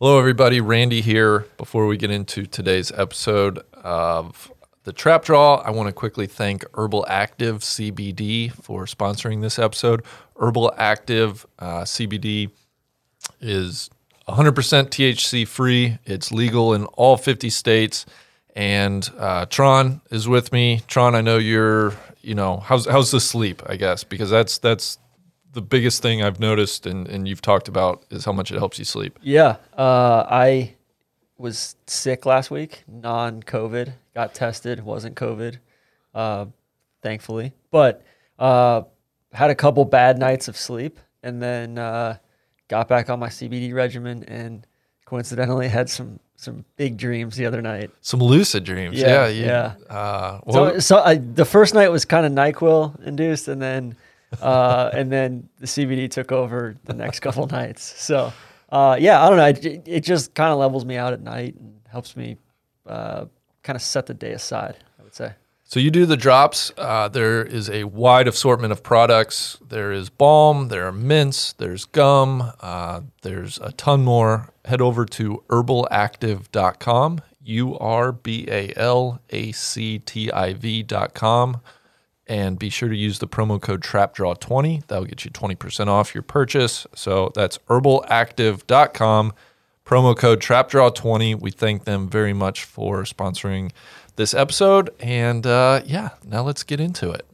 Hello, everybody. Randy here. Before we get into today's episode of the Trap Draw, I want to quickly thank Urbal Activ CBD for sponsoring this episode. Urbal Activ uh, CBD is 100% THC free. It's legal in all 50 states. And uh, Tron is with me. Tron, I know you're, you know, how's how's the sleep? I guess because that's that's the biggest thing I've noticed, and, and you've talked about is how much it helps you sleep. Yeah, uh, I was sick last week, non-COVID. Got tested, wasn't COVID, uh, thankfully. But uh, had a couple bad nights of sleep, and then uh, got back on my CBD regimen, and coincidentally had some some big dreams the other night. Some lucid dreams. Yeah, Yeah. you- yeah. Uh, well, So, so I, the first night was kind of Nyquil induced, and then uh, and then the CBD took over the next couple nights. So uh, yeah, I don't know. It, it just kind of levels me out at night and helps me uh, kind of set the day aside. I would say. So you do the drops. Uh, there is a wide assortment of products. There is balm, there are mints, there's gum, uh, there's a ton more. Head over to urbalactiv.com, U R B A L A C T I V.com, and be sure to use the promo code TRAPDRAW20. That'll get you 20% off your purchase. So that's urbalactiv.com, promo code TRAPDRAW20. We thank them very much for sponsoring this episode. And uh, yeah, now let's get into it.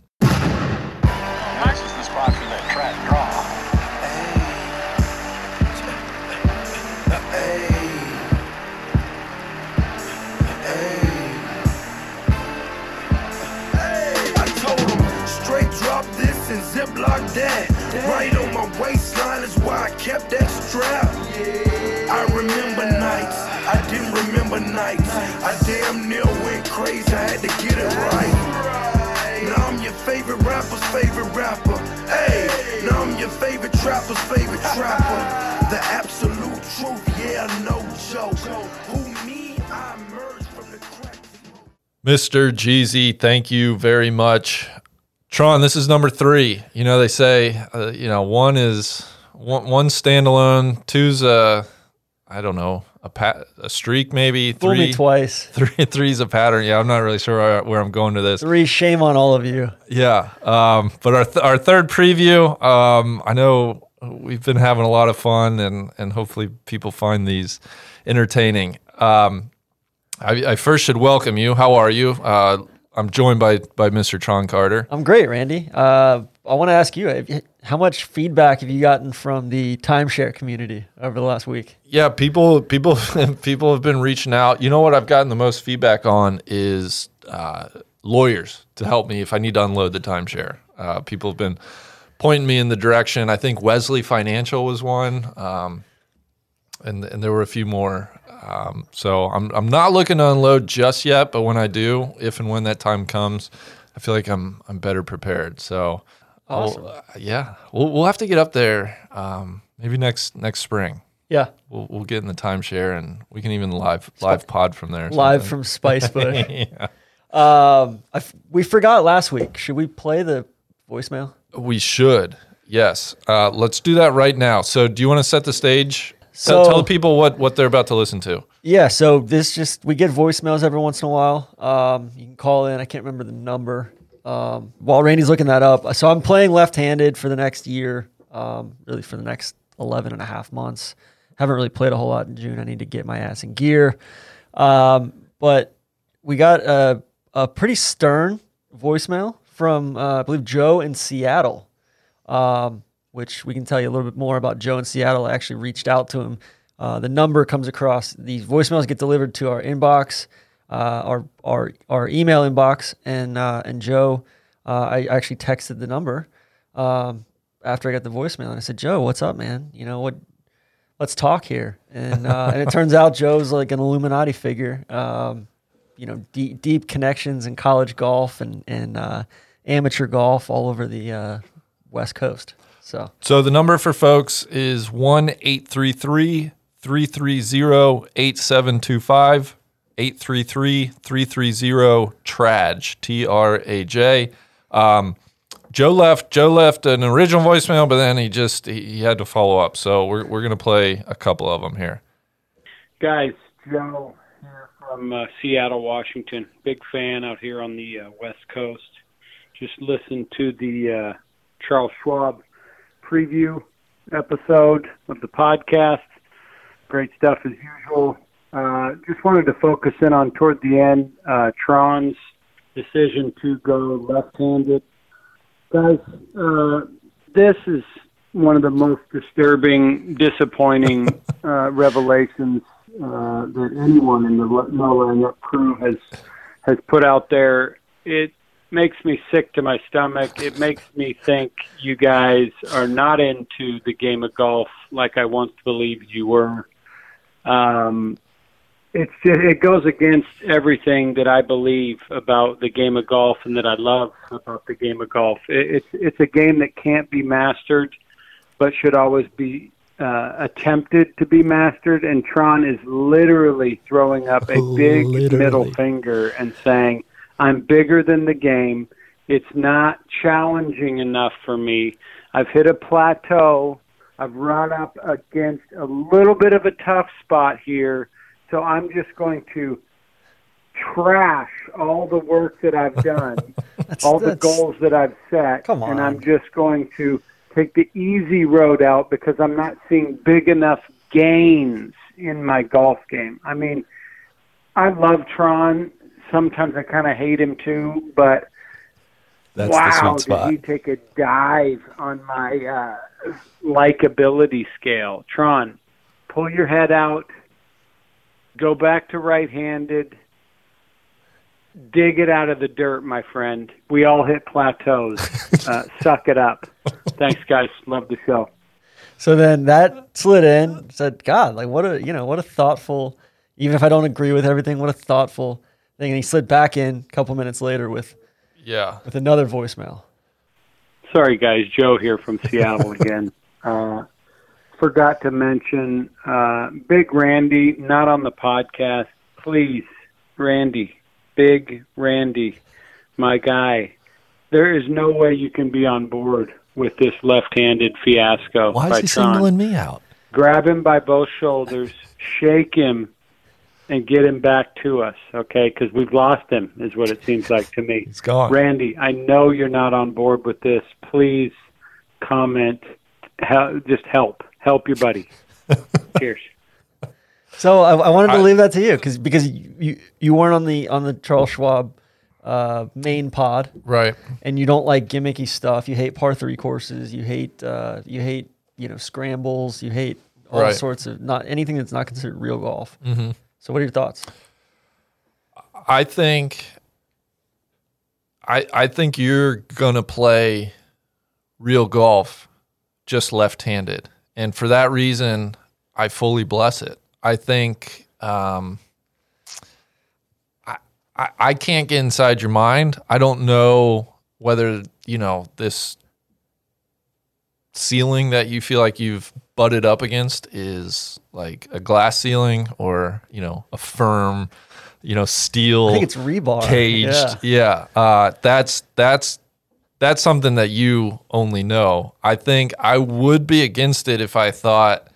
On my waistline is why I kept that strap. I remember nights, I didn't remember nights. I damn near went crazy, I had to get it right. Now I'm your favorite rapper's favorite rapper. Hey, now I'm your favorite trapper's favorite trapper. The absolute truth, yeah, no joke. Who me? I emerged from the crack. Mr. Jeezy, thank you very much. Tron, this is number three. You know, they say, uh, you know, one is one, one standalone, two's a, I don't know, a pat, a streak maybe. Fool me Three, twice. three, three's a pattern. Yeah, I'm not really sure where, where I'm going to this. Three. Shame on all of you. Yeah. Um, but our, th- our third preview, um, I know we've been having a lot of fun and, and hopefully people find these entertaining. Um, I, I first should welcome you. How are you? Uh, I'm joined by, by Mr. Tron Carter. I'm great, Randy. Uh, I want to ask you, how much feedback have you gotten from the timeshare community over the last week? Yeah, people, people, people have been reaching out. You know what I've gotten the most feedback on is uh, lawyers to help me if I need to unload the timeshare. Uh, people have been pointing me in the direction. I think Wesley Financial was one, um, and and there were a few more. Um, so I'm I'm not looking to unload just yet, but when I do, if and when that time comes, I feel like I'm I'm better prepared. So. Awesome. uh, yeah, we'll we'll have to get up there. Um, maybe next next spring Yeah, we'll we'll get in the timeshare and we can even live live pod from there. live from Spice Bush. yeah. um, I f- we forgot last week. Should we play the voicemail? We should. Yes. Uh, let's do that right now. So, do you want to set the stage? So- tell, tell the people what what they're about to listen to. Yeah, so this just we get voicemails every once in a while. Um, you can call in. I can't remember the number. Um, while Randy's looking that up, so I'm playing left-handed for the next year. Um, really for the next 11 and a half months. Haven't really played a whole lot in June. I need to get my ass in gear. Um, but we got a, a pretty stern voicemail from uh, I believe Joe in Seattle um, which we can tell you a little bit more about Joe in Seattle. I actually reached out to him. Uh, the number comes across. These voicemails get delivered to our inbox, uh, our our our email inbox, and uh, and Joe, uh, I actually texted the number um, after I got the voicemail, and I said, Joe, what's up, man? You know what? Let's talk here. And uh, and it turns out Joe's like an Illuminati figure. Um, you know, deep deep connections in college golf and and uh, amateur golf all over the West Coast. So So the number for folks is 1 833 330 8725. 833 330 TRAJ, T R A J. Um, Joe left. Joe left an original voicemail, but then he just he, he had to follow up. So we're we're gonna play a couple of them here. Guys, Joe here from uh, Seattle, Washington. Big fan out here on the uh, West Coast. Just listened to the uh, Charles Schwab preview episode of the podcast. Great stuff as usual. Uh, just wanted to focus in on toward the end uh, Tron's decision to go left-handed. Guys, uh, this is one of the most disturbing, disappointing uh, revelations uh, that anyone in the No Laying Up crew has has put out there. It makes me sick to my stomach. It makes me think you guys are not into the game of golf like I once believed you were. Um, it's it goes against everything that I believe about the game of golf and that I love about the game of golf. It, it's it's a game that can't be mastered, but should always be uh, attempted to be mastered. And Tron is literally throwing up a big Literally. middle finger and saying, "I'm bigger than the game. It's not challenging enough for me. I've hit a plateau. I've run up against a little bit of a tough spot here." So I'm just going to trash all the work that I've done, That's, all the goals that I've set, Come and. I'm just going to take the easy road out because I'm not seeing big enough gains in my golf game. I mean, I love Tron. Sometimes I kind of hate him too, but That's wow, the sweet did spot. he take a dive on my uh, likability scale? Tron, pull your head out, go back to right-handed, dig it out of the dirt, my friend. We all hit plateaus. uh, suck it up. Thanks, guys. Love the show. So then that slid in. Said, God, like what a you know what a thoughtful. Even if I don't agree with everything, what a thoughtful thing. And he slid back in a couple minutes later with Yeah. with another voicemail. Sorry, guys. Joe here from Seattle again. Uh, forgot to mention uh, Big Randy, not on the podcast. Please, Randy, Big Randy, my guy. There is no way you can be on board with this left-handed fiasco Why by is he Tron. singling me out? Grab him by both shoulders, shake him, and get him back to us, okay? Because we've lost him, is what it seems like to me. He's gone. Randy, I know you're not on board with this. Please comment. Hel- just help. Help your buddy. Cheers. So I, I wanted to I- leave that to you because because you, you you weren't on the on the Charles Schwab uh, main pod Right. and you don't like gimmicky stuff. You hate par three courses. You hate uh, you hate you know scrambles. You hate all Right. sorts of not anything that's not considered real golf. Mm-hmm. So what are your thoughts? I think I I think you're gonna play real golf just left-handed, and for that reason, I fully bless it. I think um, I, I I can't get inside your mind. I don't know whether you know this ceiling that you feel like you've butted up against is like a glass ceiling or you know a firm you know steel I think it's rebar. caged. Yeah. Yeah, Uh, that's that's that's something that you only know. I think I would be against it if I thought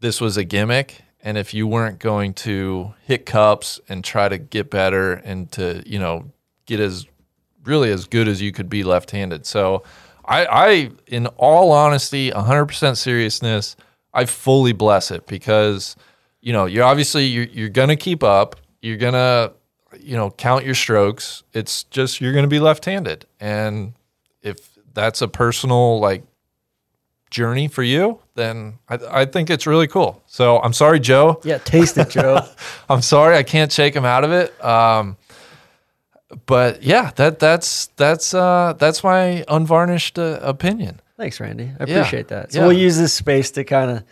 this was a gimmick and if you weren't going to hit cups and try to get better and to you know get as really as good as you could be left-handed. So I, I in all honesty, 100% seriousness, I fully bless it because you know you're obviously you're, you're gonna keep up. You're gonna you know count your strokes. It's just you're gonna be left-handed, and if that's a personal like journey for you, then I, I think it's really cool. So I'm sorry, Joe. Yeah, taste it, Joe. I'm sorry I can't shake him out of it. Um, but yeah, that that's that's uh, that's my unvarnished uh, opinion. Thanks, Randy. I Yeah. appreciate that. So Yeah. we'll use this space to kind of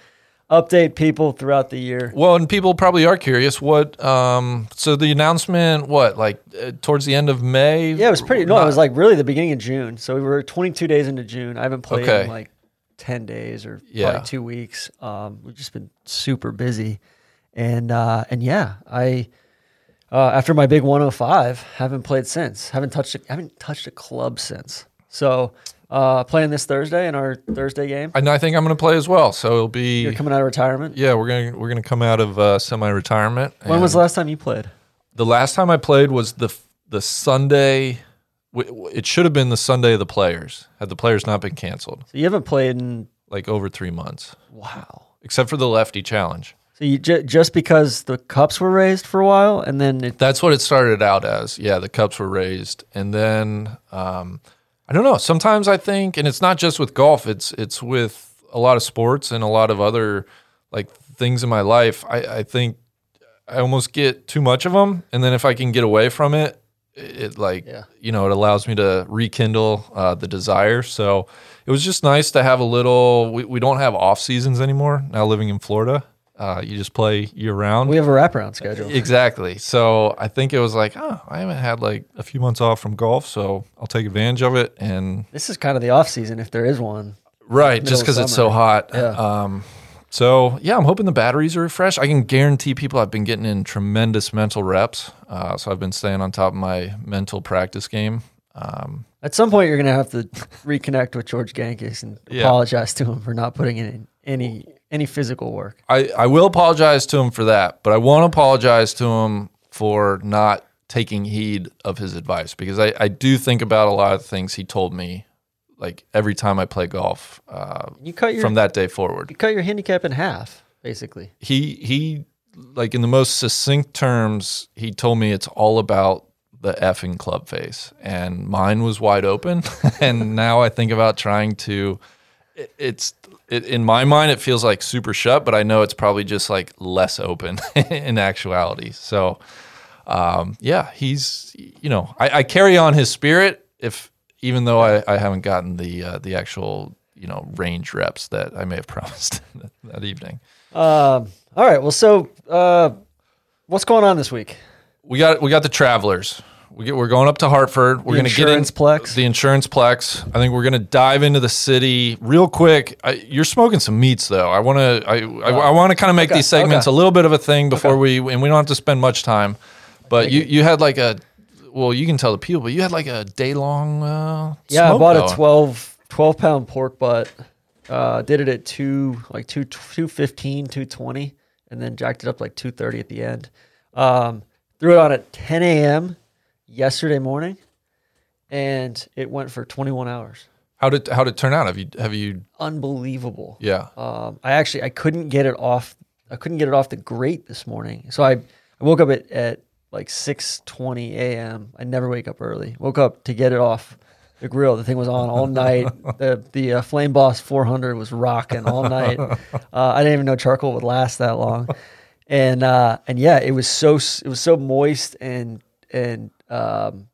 update people throughout the year. Well, and people probably are curious what. Um, so the announcement, what like uh, towards the end of May? Yeah, it was pretty. No, it was like really the beginning of June. So we were 22 days into June. I haven't played Okay. in like 10 days or Yeah. probably two weeks. Um, we've just been super busy, and uh, and yeah, I uh, after my big 105, haven't played since. Haven't touched. A, haven't touched a club since. So Uh, playing this Thursday in our Thursday game. And I think I'm going to play as well. So it'll be You're coming out of retirement. yeah. We're gonna we're gonna come out of uh, semi-retirement. When was the last time you played? the last time I played was the the Sunday. It should have been the Sunday of the players. Had the players not been canceled, So you haven't played in like over three months, wow. except for the lefty challenge. So you ju- just because the cups were raised for a while, and then it, That's what it started out as. Yeah, the cups were raised, and then um, I don't know. Sometimes I think, and it's not just with golf. It's it's with a lot of sports and a lot of other like things in my life. I, I think I almost get too much of them, and then if I can get away from it, it, like Yeah. you know it allows me to rekindle uh, the desire. So it was just nice to have a little. We, we don't have off seasons anymore now. Living in Florida, uh, you just play year round. we have a wraparound schedule. Exactly. So I think it was like, oh, I haven't had like a few months off from golf, so I'll take advantage of it. And This is kind of the off season if there is one. right, just because it's so hot. Yeah. Um, so yeah, I'm hoping the batteries are refreshed. I can guarantee people I've been getting in tremendous mental reps. Uh, so I've been staying on top of my mental practice game. Um, At some point, you're going to have to reconnect with George Gankas and Yeah. apologize to him for not putting in any any physical work. I, I will apologize to him for that, but I won't apologize to him for not taking heed of his advice because I, I do think about a lot of things he told me like every time I play golf uh, You cut your from that day forward. you cut your handicap in half, basically. He he like in the most succinct terms, he told me it's all about the effing club face, and mine was wide open. and now I think about trying to. It's it, in my mind, it feels like super shut, but I know it's probably just like less open in actuality. So, um, yeah, he's you know I, I carry on his spirit if even though I, I haven't gotten the uh, the actual you know range reps that I may have promised that evening. Um, all right. Well, so uh, what's going on this week? We got we got the travelers. We get, we're going up to Hartford. We're going to get in plex? the insurance plex. I think we're going to dive into the city real quick. I, you're smoking some meats though. I want to I, I, I want to kind of make okay, these segments okay. a little bit of a thing before we and we don't have to spend much time. But you you had like a well, you can tell the people, but you had like a day long. Uh, Yeah, I bought a 12, 12 pound pork butt. Uh, did it at two, like two, 215, 220, and then jacked it up like 230 at the end. Um, threw it on at 10 a.m. yesterday morning, and it went for 21 hours. How did how did it turn out? Have you have you? Unbelievable. Yeah. Um, I actually I couldn't get it off. I couldn't get it off the grate this morning. So I, I woke up at, at like six twenty a.m. I never wake up early. Woke up to get it off the grill. The thing was on all night. the the uh, Flame Boss 400 was rocking all night. Uh, I didn't even know charcoal would last that long. And uh, and yeah, it was so it was so moist and and um,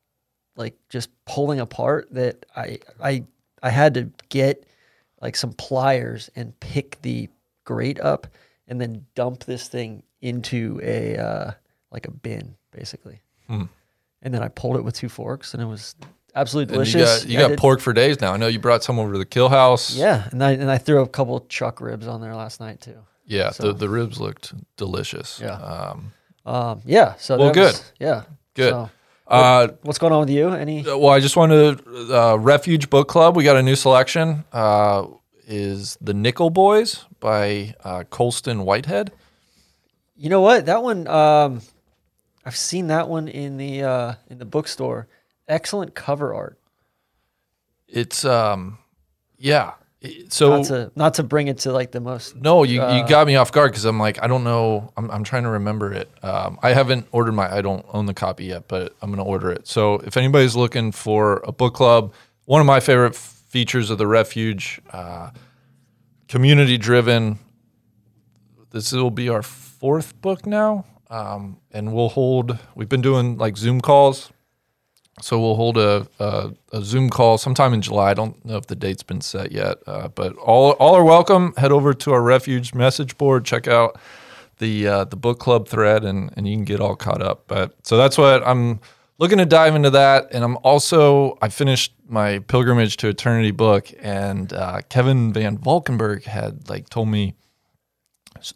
like just pulling apart that I I I had to get like some pliers and pick the grate up and then dump this thing into a uh, like a bin basically. Hmm. And then I pulled it with two forks and it was absolutely And you delicious. got you got pork for days now. I know you brought some over to the kill house. Yeah, and I and I threw a couple chuck ribs on there last night too. Yeah, So- the, the ribs looked delicious. Yeah. Um, Um, yeah, so Well, good. was- yeah, Good. So, uh, what's going on with you? Any? well, I just wanted to, uh, Refuge Book Club. We got a new selection. Uh, is the Nickel Boys by uh, Colson Whitehead. You know what? That one, um, I've seen that one in the uh, in the bookstore. Excellent cover art. It's um, yeah. So Not to not to bring it to like the most. no, you, uh, you got me off guard because I'm like I don't know. I'm I'm trying to remember it. Um, I haven't ordered my. I don't own the copy yet, but I'm gonna order it. So if anybody's looking for a book club, one of my favorite features of the Refuge, uh, community driven. This will be our fourth book now, um, and we'll hold. We've been doing like Zoom calls, so we'll hold a, a, a Zoom call sometime in July. I don't know if the date's been set yet, uh, but all all are welcome. Head over to our Refuge message board. Check out the uh, the book club thread, and and you can get all caught up. But so that's what I'm looking to dive into that, and I'm also I finished my pilgrimage to eternity book, and uh, Kevin Van Valkenburg had like told me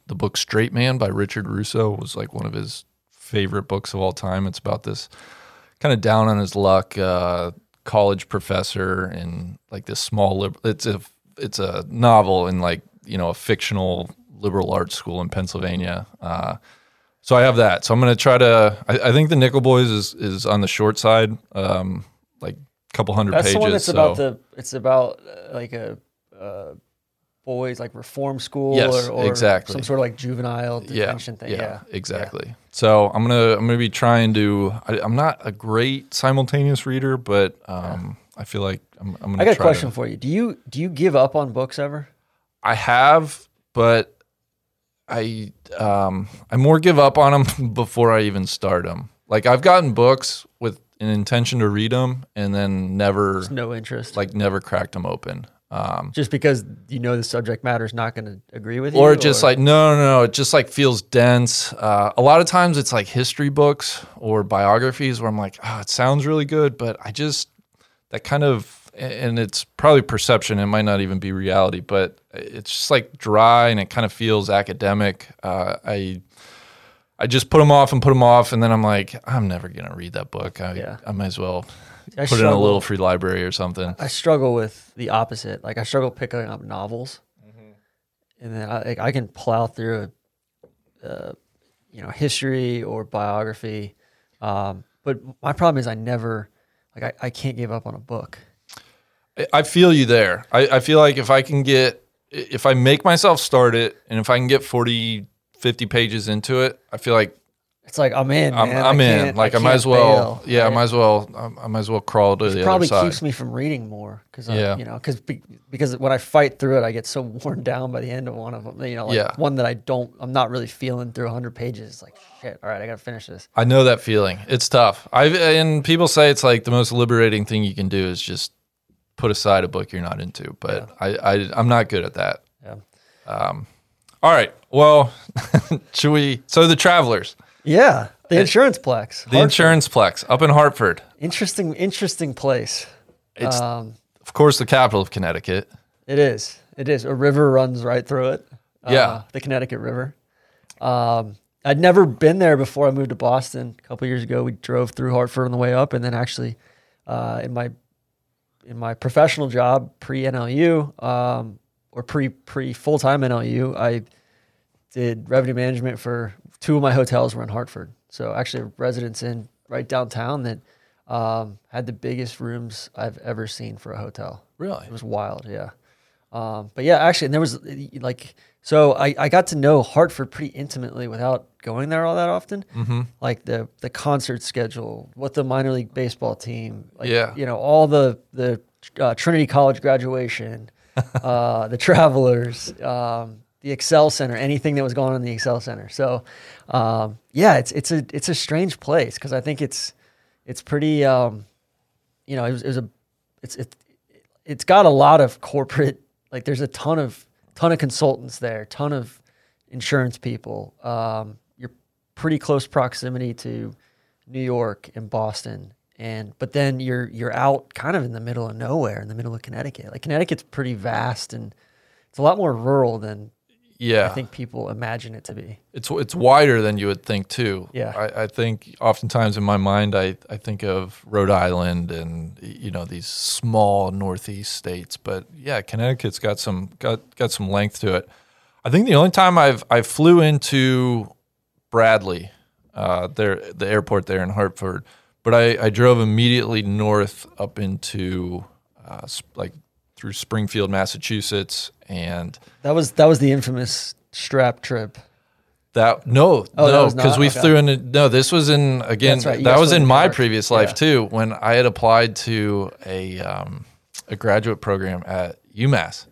the book Straight Man by Richard Russo was like one of his favorite books of all time. It's about this kind of down on his luck uh, college professor in like this small lib- it's a it's a novel in like you know a fictional liberal arts school in Pennsylvania. Uh, so I have that. So I'm gonna try to. I, I think the Nickel Boys is is on the short side, um, like a couple hundred That's pages. the one that's so about the. It's about uh, like a uh, boys like reform school Yes, or, or exactly. some sort of like juvenile yeah, detention thing. Yeah, exactly. So I'm gonna I'm gonna be trying to. I, I'm not a great simultaneous reader, but um, I feel like I'm, I'm gonna. I got a question To, for you. Do you do you give up on books ever? I have, but I um I more give up on them before I even start them. Like I've gotten books with an intention to read them and then never There's no interest. like never cracked them open. Um, just because you know the subject matter is not going to agree with you, or just like no, no, no, it just like feels dense. Uh, a lot of times it's like history books or biographies where I'm like, oh, it sounds really good, but I just that kind of and it's probably perception. It might not even be reality, but it's just like dry and it kind of feels academic. Uh, I I just put them off and put them off, and then I'm like, I'm never gonna read that book. I, Yeah. I might as well I put it in a little free library or something. I struggle with the opposite. Like I struggle picking up novels, Mm-hmm. and then I, like, I can plow through a, uh, you know, history or biography. Um, but my problem is I never, like, I, I can't give up on a book. I- I feel you there. I, I feel like if I can get, if I make myself start it, and if I can get 40, 50 pages into it, I feel like It's like I'm in. I'm, man. I I'm in. Like I, might as well. yeah, I might as well. I, I might as well crawl to the probably other side. It probably keeps me from reading more because Yeah. you know because because when I fight through it, I get so worn down by the end of one of them. You know, like Yeah. one that I don't, I'm not really feeling through 100 pages. It's like shit. All right, I gotta finish this. I know that feeling. It's tough. I and people say it's like the most liberating thing you can do is just put aside a book you're not into. But I, I I'm not good at that. Yeah. Um. All right. Well, should we? So the travelers, Yeah, the insurance plex. the insurance plex up in Hartford. Interesting, interesting place. It's Um, of course the capital of Connecticut. it is. It is. A river runs right through it. Uh, Yeah. the Connecticut River. Um, I'd never been there before I moved to Boston a couple years ago. We drove through Hartford on the way up, and then actually, uh, in my in my professional job pre NLU um, or pre pre full time NLU, I did revenue management for two of my hotels were in Hartford. So actually, residents in right downtown that um, had the biggest rooms I've ever seen for a hotel. Really? It was wild, yeah. Um, but yeah, actually, and there was like, so I, I got to know Hartford pretty intimately without going there all that often. Mm-hmm. Like the the concert schedule, what the minor league baseball team, like, Yeah. you know, all the the uh, Trinity College graduation, uh, the Travelers, um, the XL Center, anything that was going on in the XL Center. So, um, yeah, it's it's a it's a strange place because I think it's it's pretty. Um, you know, it was, it was a it's it, it's got a lot of corporate like there's a ton of ton of consultants there, ton of insurance people. Um, you're pretty close proximity to New York and Boston, and but then you're you're out kind of in the middle of nowhere, in the middle of Connecticut. Like Connecticut's pretty vast and it's a lot more rural than Yeah. I think people imagine it to be. It's it's wider than you would think too. Yeah. I, I think oftentimes in my mind I, I think of Rhode Island and you know these small northeast states, but yeah, Connecticut's got some got got some length to it. I think the only time I've I flew into Bradley, uh, there the airport there in Hartford, but I, I drove immediately north up into uh, like through Springfield, Massachusetts, and That was that was the infamous strap trip. That no, Oh, no, because we Okay. flew in. No, this was in again. Right, That was in my previous life Yeah. too, when I had applied to a um, a graduate program at UMass,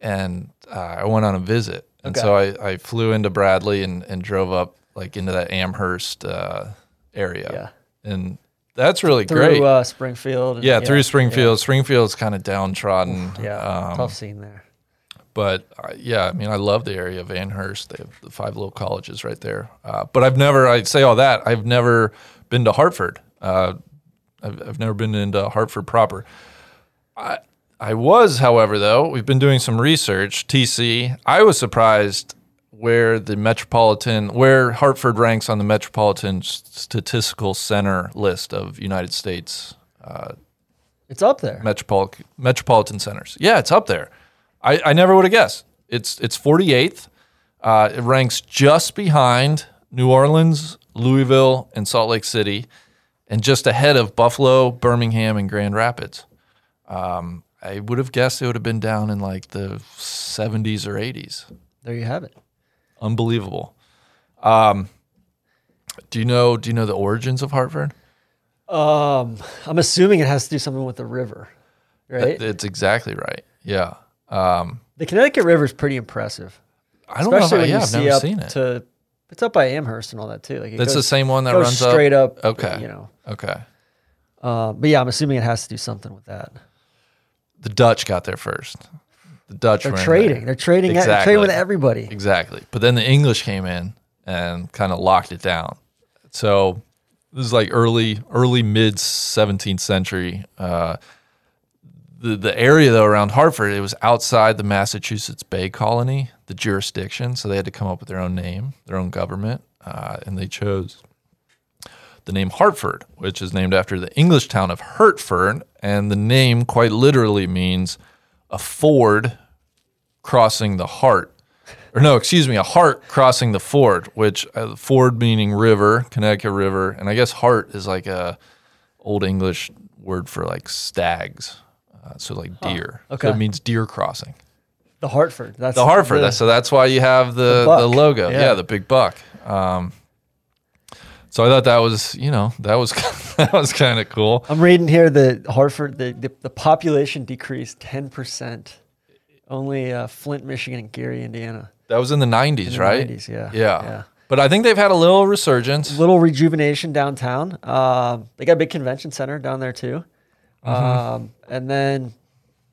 and uh, I went on a visit, and so I, I flew into Bradley and, and drove up like into that Amherst uh, area, yeah. and that's really Through great. uh, Springfield. and- yeah, through Springfield. Springfield's kind of downtrodden. Yeah, um, tough scene there. but uh, yeah, I mean, I love the area of Amherst. They have the five little colleges right there. Uh, but I've never, I say all that, I've never been to Hartford. Uh, I've, I've never been into Hartford proper. I, I was, however, though, we've been doing some research, TC. I was surprised where the metropolitan, where Hartford ranks on the Metropolitan Statistical Center list of United States uh, It's up there. metropolitan metropolitan centers. Yeah, it's up there. I, I never would have guessed. It's it's 48th. Uh, it ranks just behind New Orleans, Louisville, and Salt Lake City, and just ahead of Buffalo, Birmingham, and Grand Rapids. Um, I would have guessed it would have been down in like the 70s or 80s. There you have it. Unbelievable. Um, do you know Do you know the origins of Hartford? Um, I'm assuming it has to do something with the river, right? That- It's exactly right. Yeah. Um, the Connecticut River is pretty impressive, I don't know. If yeah, I've never seen it. to. It's up by Amherst and all that too. Like That's the same one that runs up? straight up. Okay. you know. Okay. Uh, but yeah, I'm assuming it has to do something with that. The Dutch got there first. The Dutch They're trading. They're trading. They're Exactly. trading with everybody. Exactly. But then the English came in and kind of locked it down. So this is like early, early mid 17th century. Uh, the the area though around Hartford, it was outside the Massachusetts Bay Colony, the jurisdiction. So they had to come up with their own name, their own government, uh, and they chose the name Hartford, which is named after the English town of Hertford, and the name quite literally means a ford crossing the heart. Or no, excuse me, a heart crossing the ford, which uh, ford meaning river, Connecticut River, and I guess heart is like a old English word for like stags, uh, so like deer. okay. so it means deer crossing. The Hartford. That's The Hartford. the- so that's why you have the, buck. the, logo. Yeah. Yeah. the big buck. Um, so I thought that was, you know, that was that was kind of cool. I'm reading here that Hartford, the, the, the population decreased 10%. Only uh, Flint, Michigan, and Gary, Indiana. That was in the 90s, the right? 90s, yeah. yeah. Yeah. But I think they've had a little resurgence. Little rejuvenation downtown. Um, they got a big convention center down there too. Mm-hmm. Um, and then,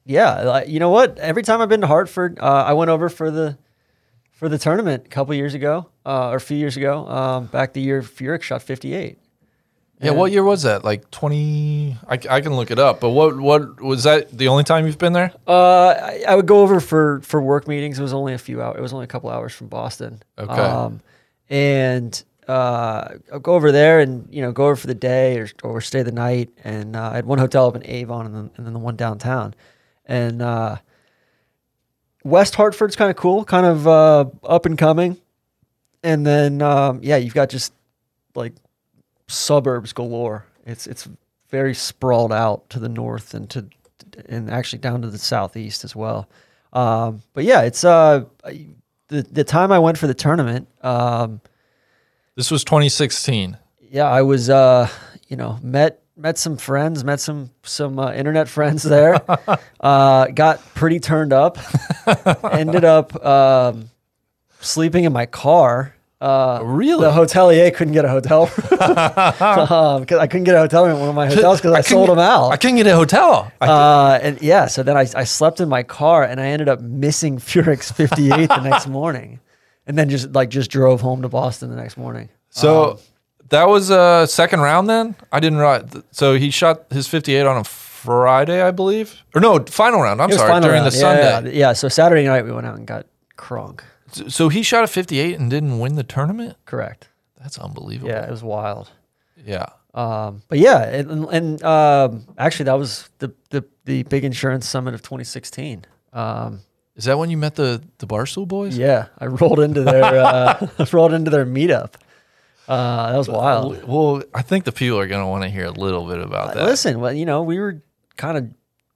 yeah, like, you know what? Every time I've been to Hartford, uh, I went over for the for the tournament a couple years ago, uh, or a few years ago. Um, back the year Furyk shot 58. Yeah, what year was that? Like 20 I, I can look it up. But what what was that the only time you've been there? Uh, I, I would go over for for work meetings. It was only a few hours. It was only a couple hours from Boston. Okay. Um, and uh, I'll go over there and you know go over for the day or, or stay the night. And uh, I had one hotel up in Avon and then, and then the one downtown. And uh, West Hartford's kind of cool, kind of uh, up and coming. And then um, yeah, you've got just like suburbs galore. It's it's very sprawled out to the north and to and actually down to the southeast as well. Um, but yeah, it's uh the the time I went for the tournament. Um, This was 2016. yeah, I was uh you know met met some friends, met some some uh, internet friends there. uh, got pretty turned up. ended up um, sleeping in my car. Uh, Really? The hotelier couldn't get a hotel um, 'cause I couldn't get a hotel room in one of my hotels because I, couldn't sold them out. I couldn't get a hotel. Uh, and yeah, so then I, I slept in my car and I ended up missing Furyk's 58 the next morning. And then just like just drove home to Boston the next morning. so um, that was a second round then? I didn't realize. So he shot his 58 on a Friday, I believe. Or no, final round. I'm sorry, during round. the Yeah, Sunday. Yeah, yeah, so Saturday night we went out and got crunk. So he shot a 58 and didn't win the tournament? Correct. That's unbelievable. Yeah, it was wild. Yeah. Um, but yeah, and, and um, actually that was the, the the big insurance summit of 2016. Um, Is that when you met the the Barstool boys? yeah, I rolled into their uh, rolled into their meetup. Uh, that was wild. Well, I think the people are going to want to hear a little bit about that. Listen, well, you know, we were kind of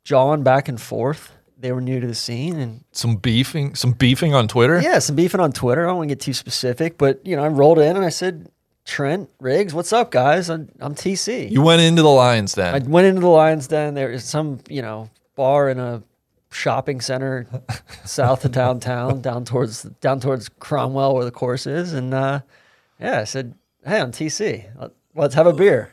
jawing back and forth. They were new to the scene, and Some beefing, some beefing on Twitter. yeah, some beefing on Twitter. I don't want to get too specific, but you know, I rolled in and I said, "Trent Riggs, what's up, guys? I'm, I'm TC." You went into the Lions then. I went into the Lions Den. There is some, you know, bar in a shopping center south of downtown, down towards down towards Cromwell, where the course is, and uh, yeah, I said, "Hey, I'm TC. Let's have a beer."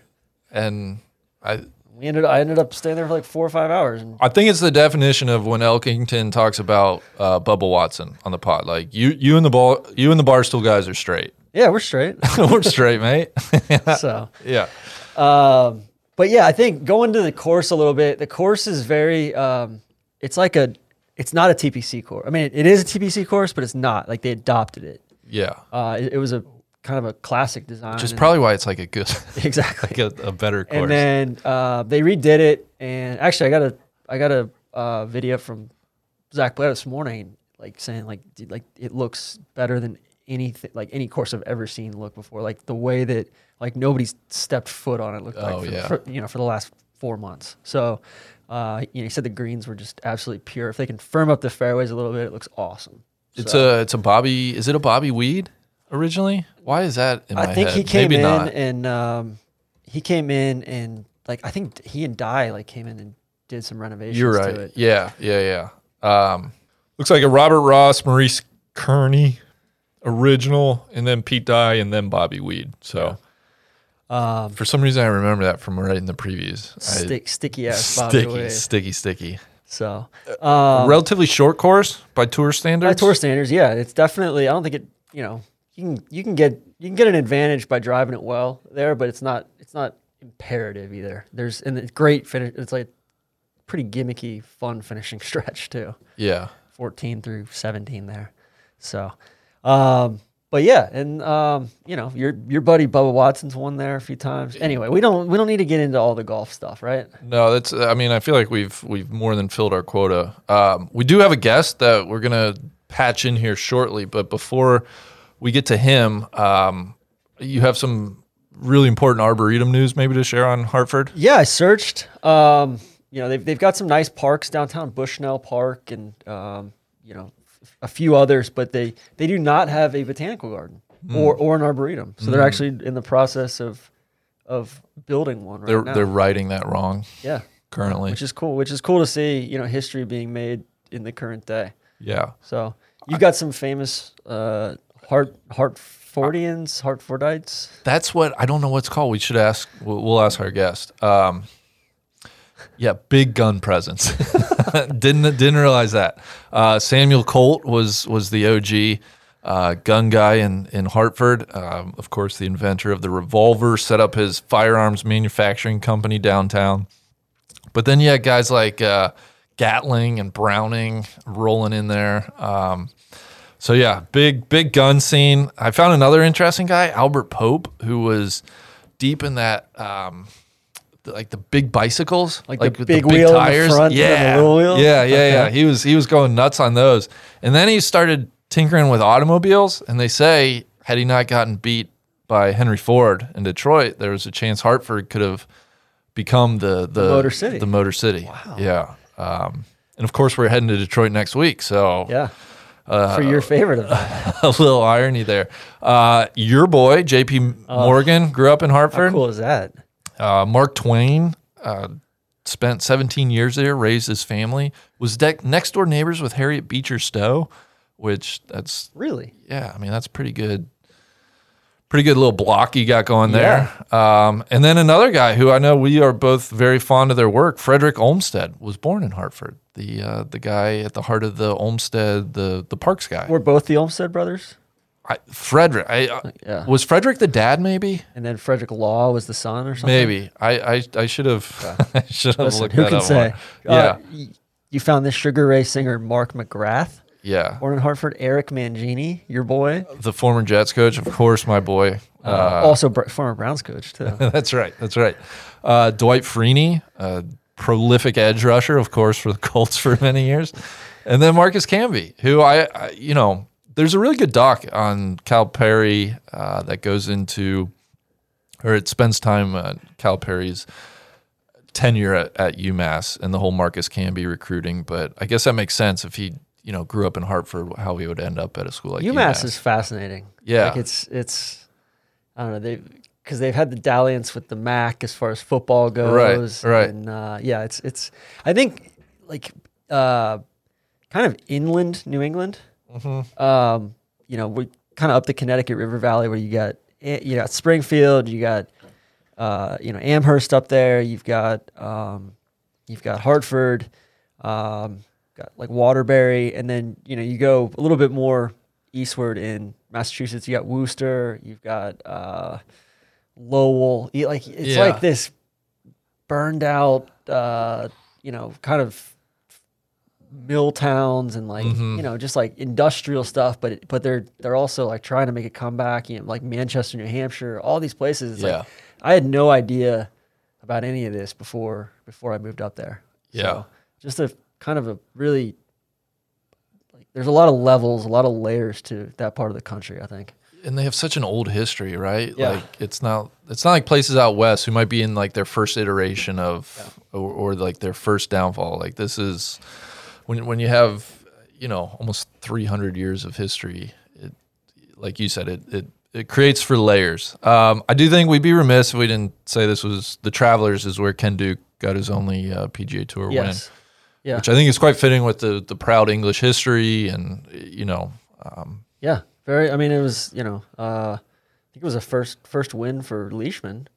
and I We ended. I ended up staying there for like four or five hours, I think it's the definition of when Elkington talks about uh, Bubba Watson on the pod. Like you, you and the ball, you and the Barstool guys are straight. yeah, we're straight. We're straight, mate. so, yeah. um, but yeah, I think going to the course a little bit. The course is very. Um, it's like a. It's not a TPC course. I mean, it, it is a TPC course, but it's not like they adopted it. Yeah. Uh, it, it was a kind of a classic design. Which is and- probably why it's like a good, exactly. like a, a better course. and then uh, they redid it. And actually, I got a I got a uh, video from Zac Blair this morning, like saying like dude, like it looks better than anything like any course I've ever seen look before. Like the way that like nobody's stepped foot on it looked like Oh, for, yeah. for, you know for the last four months. So. Uh, you know, he said the greens were just absolutely pure. If they can firm up the fairways a little bit, it looks awesome. it's So- a it's a Bobby. Is it a Bobby Weed originally? Why is that in my I think head? he came Maybe in not. and um, he came in and like I think he and Dye like came in and did some renovations You're to right. it. Yeah, yeah, yeah. Um, looks like a Robert Ross, Maurice Kearney original, and then Pete Dye, and then Bobby Weed. So Um, for some reason, I remember that from right in the previews. I- stick, sticky ass Bobby sticky, Weed. sticky, sticky. So um, Relatively short course by tour standards. by tour standards, yeah, it's definitely. I don't think it. You know, you can you can get you can get an advantage by driving it well there, but it's not it's not imperative either. There's and it's great finish. It's like pretty gimmicky, fun finishing stretch too. Yeah. 14 through 17 there. So, um, but yeah, and um, you know, your your buddy Bubba Watson's won there a few times. Anyway, we don't we don't need to get into all the golf stuff, right? No, that's. I mean, I feel like we've we've more than filled our quota. Um, we do have a guest that we're gonna patch in here shortly, but before we get to him, um, you have some really important arboretum news maybe to share on Hartford. Yeah, I searched. Um, you know, they've they've got some nice parks downtown, Bushnell Park, and um, you know, a few others, but they they do not have a botanical garden or or an arboretum. So they're actually in the process of of building one right They're now. they're writing that wrong yeah, currently. which is cool. Which is cool to see. You know, history being made in the current day. yeah. So you've got some famous uh, Hart Hartfordians, Hartfordites. That's what I don't know what's called. We should ask. We'll, we'll ask our guest. Um, yeah, big gun presence. didn't didn't realize that. Uh, Samuel Colt was was the OG uh, gun guy in in Hartford. Um, of course, the inventor of the revolver. Set up his firearms manufacturing company downtown. But then you had guys like uh, Gatling and Browning rolling in there. Um, so yeah, big big gun scene. I found another interesting guy, Albert Pope, who was deep in that, um, the, like the big bicycles, Like the with big wheel in the front the Yeah, wheel? yeah, yeah, yeah. He was he was going nuts on those, and then he started tinkering with automobiles. And they say had he not gotten beat by Henry Ford in Detroit, there was a chance Hartford could have become the the, Motor City. The Motor City. Wow. Yeah. Um, and of course, we're heading to Detroit next week, so Yeah. Uh, For your favorite of them. a little irony there. Uh, your boy, J.P. Morgan, grew up in How Hartford. cool is that? Uh, Mark Twain uh, spent 17 years there, raised his family, was de- next door neighbors with Harriet Beecher Stowe, which that's, Really? yeah, I mean, that's pretty good. Pretty good little block you got going there. Um, and then another guy who I know we are both very fond of their work, Frederick Olmsted, was born in Hartford. The uh, the guy at the heart of the Olmsted, the the Parks guy. We're both the Olmsted brothers. I, Frederick. I, uh, Yeah. Was Frederick the dad? Maybe. And then Frederick Law was the son or something. Maybe. I I, I should have. I should have Listen, looked who that can up. say? more. Uh, yeah. you found this Sugar Ray singer, Mark McGrath, Yeah. born in Hartford. Eric Mangini, your boy. The former Jets coach, of course, my boy. Uh, also, br- former Browns coach, too. that's right. That's right. Uh, Dwight Freeney, a prolific edge rusher, of course, for the Colts for many years, and then Marcus Camby, who I, I you know, there's a really good doc on Calipari uh, that goes into, or it spends time on Calipari's tenure at, at UMass and the whole Marcus Camby recruiting. But I guess that makes sense if he, you know, grew up in Hartford, how we would end up at a school like UMass UMass. is fascinating. Yeah. like it's it's I don't know they because they've had the dalliance with the MAC as far as football goes. right. And uh, yeah, it's it's I think like uh, kind of inland New England. Mm-hmm. Um, you know, we kind of up the Connecticut River Valley where you got eh, you got Springfield, you got uh, you know Amherst up there, you've got um, you've got Hartford, um, got like Waterbury, and then you know you go a little bit more eastward in Massachusetts. You got Worcester, you've got uh, Lowell. You- Like it's Yeah. like this burned out, uh, you know, kind of mill towns and like Mm-hmm. you know just like industrial stuff. But it, but they're they're also like trying to make a comeback. You know, like Manchester, New Hampshire, all these places. It's Yeah. Like, I had no idea about any of this before before I moved up there. Yeah. just a kind of a really like there's a lot of levels, a lot of layers to that part of the country. I think. and they have such an old history, right? Yeah. Like it's not it's not like places out west who might be in like their first iteration of or, or like their first downfall. Like this is when when you have you know almost 300 years of history. It like you said it it it creates for layers. Um, I do think we'd be remiss if we didn't say this was the Travelers is where Ken Duke got his only uh, PGA Tour win Yes. Yeah. which I think is quite fitting with the the proud English history and you know um, Yeah, very. I mean, it was you know, uh, I think it was a first first win for Leishman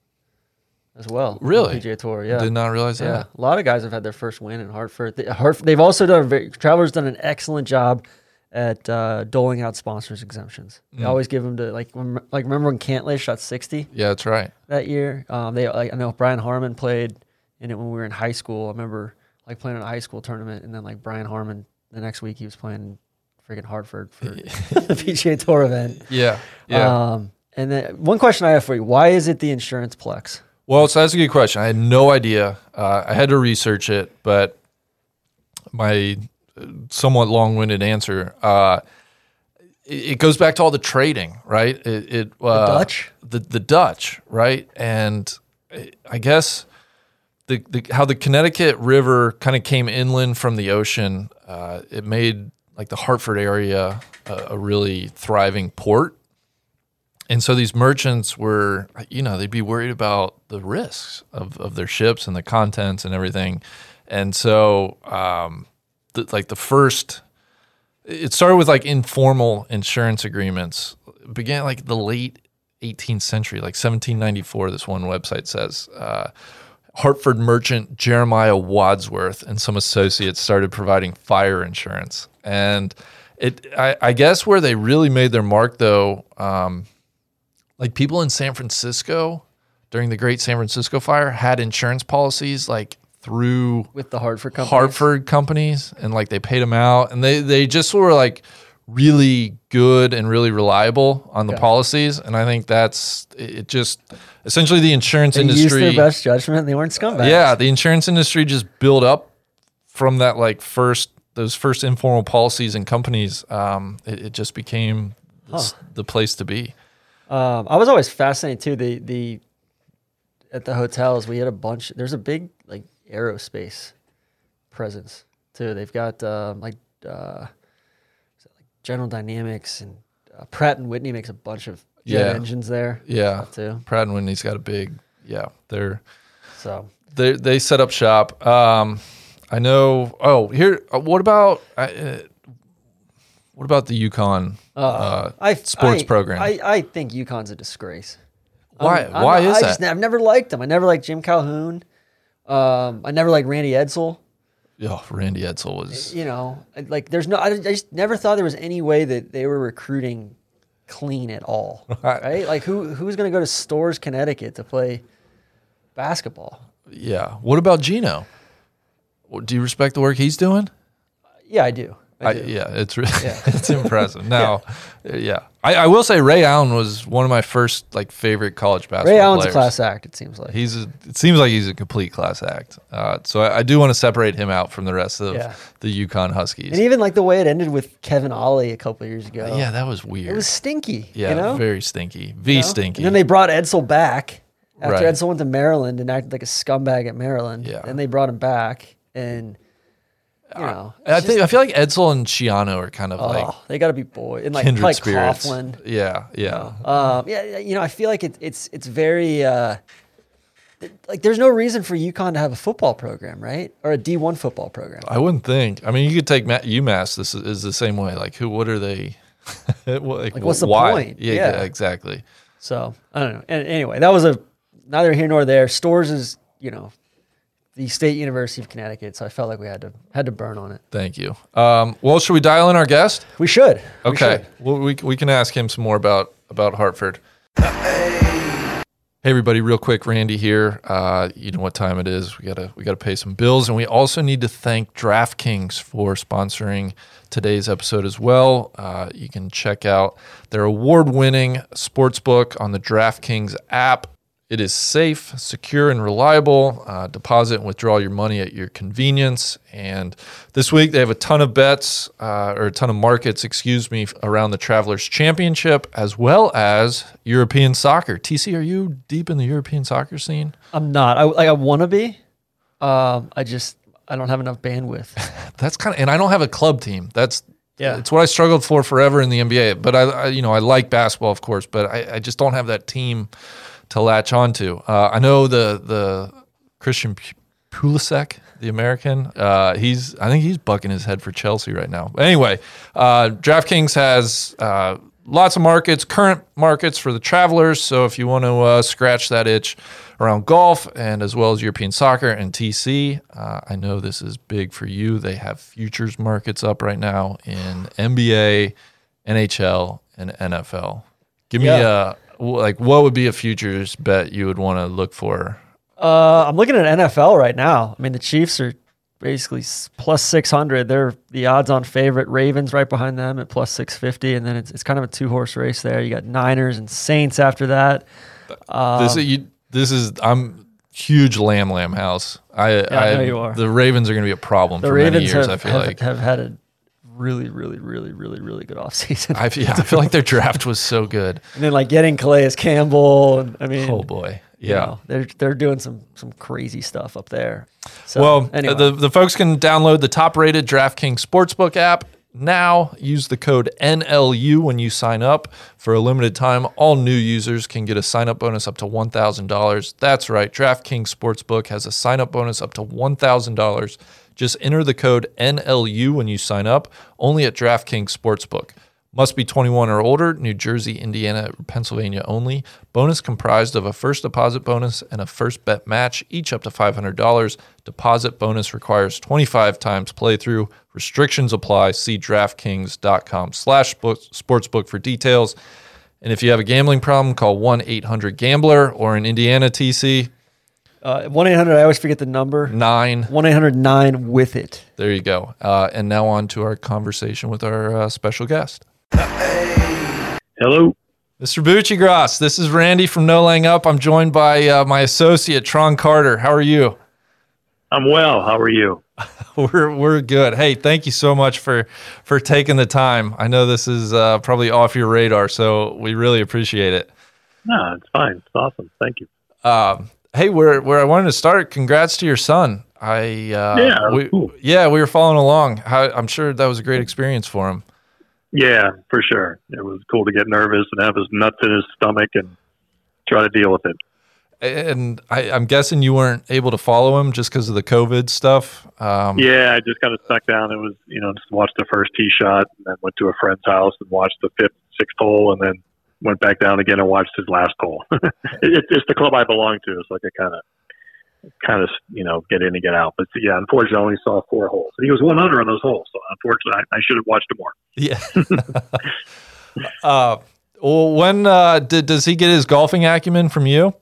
as well. Really? PGA Tour. Yeah, did not realize yeah. that. A lot of guys have had their first win in Hartford. They, Hartford they've also done a very, Travelers done an excellent job at uh, doling out sponsors exemptions. Mm. They always give them to like when, like remember when Cantlay shot sixty Yeah, that's right. that year. Um, they like I know Brian Harman played in it when we were in high school. I remember like playing in a high school tournament, and then like Brian Harman the next week he was playing freaking Hartford for the PGA Tour event. Yeah, yeah. Um, and then one question I have for you: Why is it the insurance plex? Well, so that's a good question. I had no idea. Uh, I had to research it, but my uh, somewhat long-winded answer. Uh, it, it goes back to all the trading, right? It, it uh, Dutch? the the Dutch, right? And I- I guess the, the how the Connecticut River kind of came inland from the ocean. Uh, it made like the Hartford area a, a really thriving port. And so these merchants were, you know, they'd be worried about the risks of, of their ships and the contents and everything. And so, um, the, like the first, it started with like informal insurance agreements. It began like the late 18th century, like 1794. This one website says. Uh, Hartford merchant Jeremiah Wadsworth and some associates started providing fire insurance. And it, I, I guess, where they really made their mark, though, um, like people in San Francisco during the Great San Francisco Fire had insurance policies like through With the Hartford company. Hartford companies, and like they paid them out, and they they just were like really good and really reliable on the Yeah. policies. And I think that's it. Just essentially the insurance They used industry. their best judgment. They weren't scumbags. Yeah, the insurance industry just built up from that like first those first informal policies and companies. Um, it, it just became s- the place to be. Um, I was always fascinated too. The the at the hotels we had a bunch. There's a big like aerospace presence too. They've got um, like uh, like General Dynamics and uh, Pratt and Whitney makes a bunch of jet Yeah. engines there. Yeah, too. Pratt and Whitney's got a big. Yeah, they're So they they set up shop. Um, I know. Oh, here. uh, What about uh, what about the UConn uh, I sports I- program? I, I think UConn's a disgrace. why? I'm- why I'm- is I that? Just, I've never liked them. I never liked Jim Calhoun. Um, I never liked Randy Edsall. Oh, Randy Edsall was. you know, like there's no, I, I just never thought there was any way that they were recruiting clean at all, right? Like who who's going to go to Storrs, Connecticut to play basketball? Yeah. What about Gino? Do you respect the work he's doing? Yeah, I do. I I, do. yeah, it's really it's impressive. Now, yeah, I, I will say Ray Allen was one of my first like favorite college basketball Ray Allen's players. a class act. It seems like. He's a, it seems like he's a complete class act. Uh, so I, I do want to separate him out from the rest of Yeah. the UConn Huskies. and even like the way it ended with Kevin Ollie a couple years ago. yeah, that was weird. it was stinky. yeah, you know? very stinky. V You know? stinky. And then they brought Edsall back after Right. Edsall went to Maryland and acted like a scumbag at Maryland. Yeah. Then they brought him back, and you know, I it's think I feel like Edsall and Schiano are kind of like oh, they got to be boy and like kindred like spirits. Coughlin. Yeah, yeah. Um, yeah, you know, I feel like it, it's it's very uh, like there's no reason for UConn to have a football program, right? Or a D1 football program. I wouldn't think. I mean, you could take Ma- UMass. This is, is the same way. Like, who? What are they? like, Like, what's the why? point? Yeah, Yeah. yeah, exactly. So I don't know. And anyway, that was a neither here nor there. Storrs is you know the State University of Connecticut, so I felt like we had to had to burn on it. Thank you. Um, well, should we dial in our guest? We should. We Okay. should. Well, we we can ask him some more about about Hartford. Hey everybody, real quick, Randy here. Uh, you know what time it is. We gotta we gotta pay some bills, and we also need to thank DraftKings for sponsoring today's episode as well. Uh, you can check out their award-winning sports book on the DraftKings app. It is safe, secure, and reliable. Uh, deposit and withdraw your money at your convenience. And this week they have a ton of bets uh, or a ton of markets, excuse me, around the Travelers Championship as well as European soccer. TC, are you deep in the European soccer scene? I'm not. I like. I want to be. Um, I just I don't have enough bandwidth. That's kind of, and I don't have a club team. That's Yeah. it's what I struggled for forever in the NBA. But I, I you know, I like basketball, of course, but I, I just don't have that team to latch onto. Uh, I know the the Christian Pulisic, the American. Uh, he's I think he's bucking his head for Chelsea right now. But anyway, uh, DraftKings has. Uh, Lots of markets, current markets for the travelers. So if you want to uh, scratch that itch around golf and as well as European soccer and TC, uh, I know this is big for you. They have futures markets up right now in NBA, NHL, and NFL. Give me Yeah. a like what would be a futures bet you would want to look for? Uh, I'm looking at NFL right now. I mean, the Chiefs are basically plus 600. They're the odds-on favorite. Ravens right behind them at plus 650, and then it's, it's kind of a two-horse race there. You got Niners and Saints after that. this is you, this is I'm huge lamb lamb house. I, I I know you are. The Ravens are going to be a problem The for many Ravens years. have, I feel have, like. have had a really, really, really, really, really good offseason. I, yeah, I feel like their draft was so good. and then like getting Calais Campbell, and I mean, Oh boy, you yeah. know, they're they're doing some some crazy stuff up there. So, Well, uh, anyway, the, the folks can download the top rated DraftKings Sportsbook app now. Use the code NLU when you sign up. For a limited time, all new users can get a sign up bonus up to $1,000. That's right. DraftKings Sportsbook has a sign up bonus up to $1,000. Just enter the code NLU when you sign up, only at DraftKings Sportsbook. Must be 21 or older, New Jersey, Indiana, Pennsylvania only. Bonus comprised of a first deposit bonus and a first bet match, each up to $500. Deposit bonus requires 25 times playthrough. Restrictions apply. See DraftKings.com slash sportsbook for details. And if you have a gambling problem, call 1-800-GAMBLER or in Indiana, TC, one eight hundred. I always forget the number. 9. One eight hundred nine with it. There you go. Uh, and now on to our conversation with our uh, special guest. Hello. Mr. Buccigross, this is Randy from No Laying Up. I'm joined by uh, my associate, Tron Carter. How are you? I'm well. How are you? We're, we're good. Hey, thank you so much for, for taking the time. I know this is uh, probably off your radar, so we really appreciate it. No, it's fine. It's awesome. Thank you. Um, hey, where, where I wanted to start, congrats to your son. I uh, Yeah, we, cool. yeah, we were following along. How, I'm sure that was a great experience for him. Yeah, for sure. It was cool to get nervous and have his nuts in his stomach and try to deal with it. And I, I'm guessing you weren't able to follow him just because of the COVID stuff. Um, Yeah, I just kind of stuck down. It was, you know, just watched the first tee shot and then went to a friend's house and watched the fifth, sixth hole and then went back down again and watched his last hole. it, it's the club I belong to, so I could kind of, kind of, you know, get in and get out. But yeah, unfortunately, I only saw four holes. He was one under on those holes, so unfortunately, I, I should have watched him more. Yeah. uh, well, when uh, did, does he get his golfing acumen from you?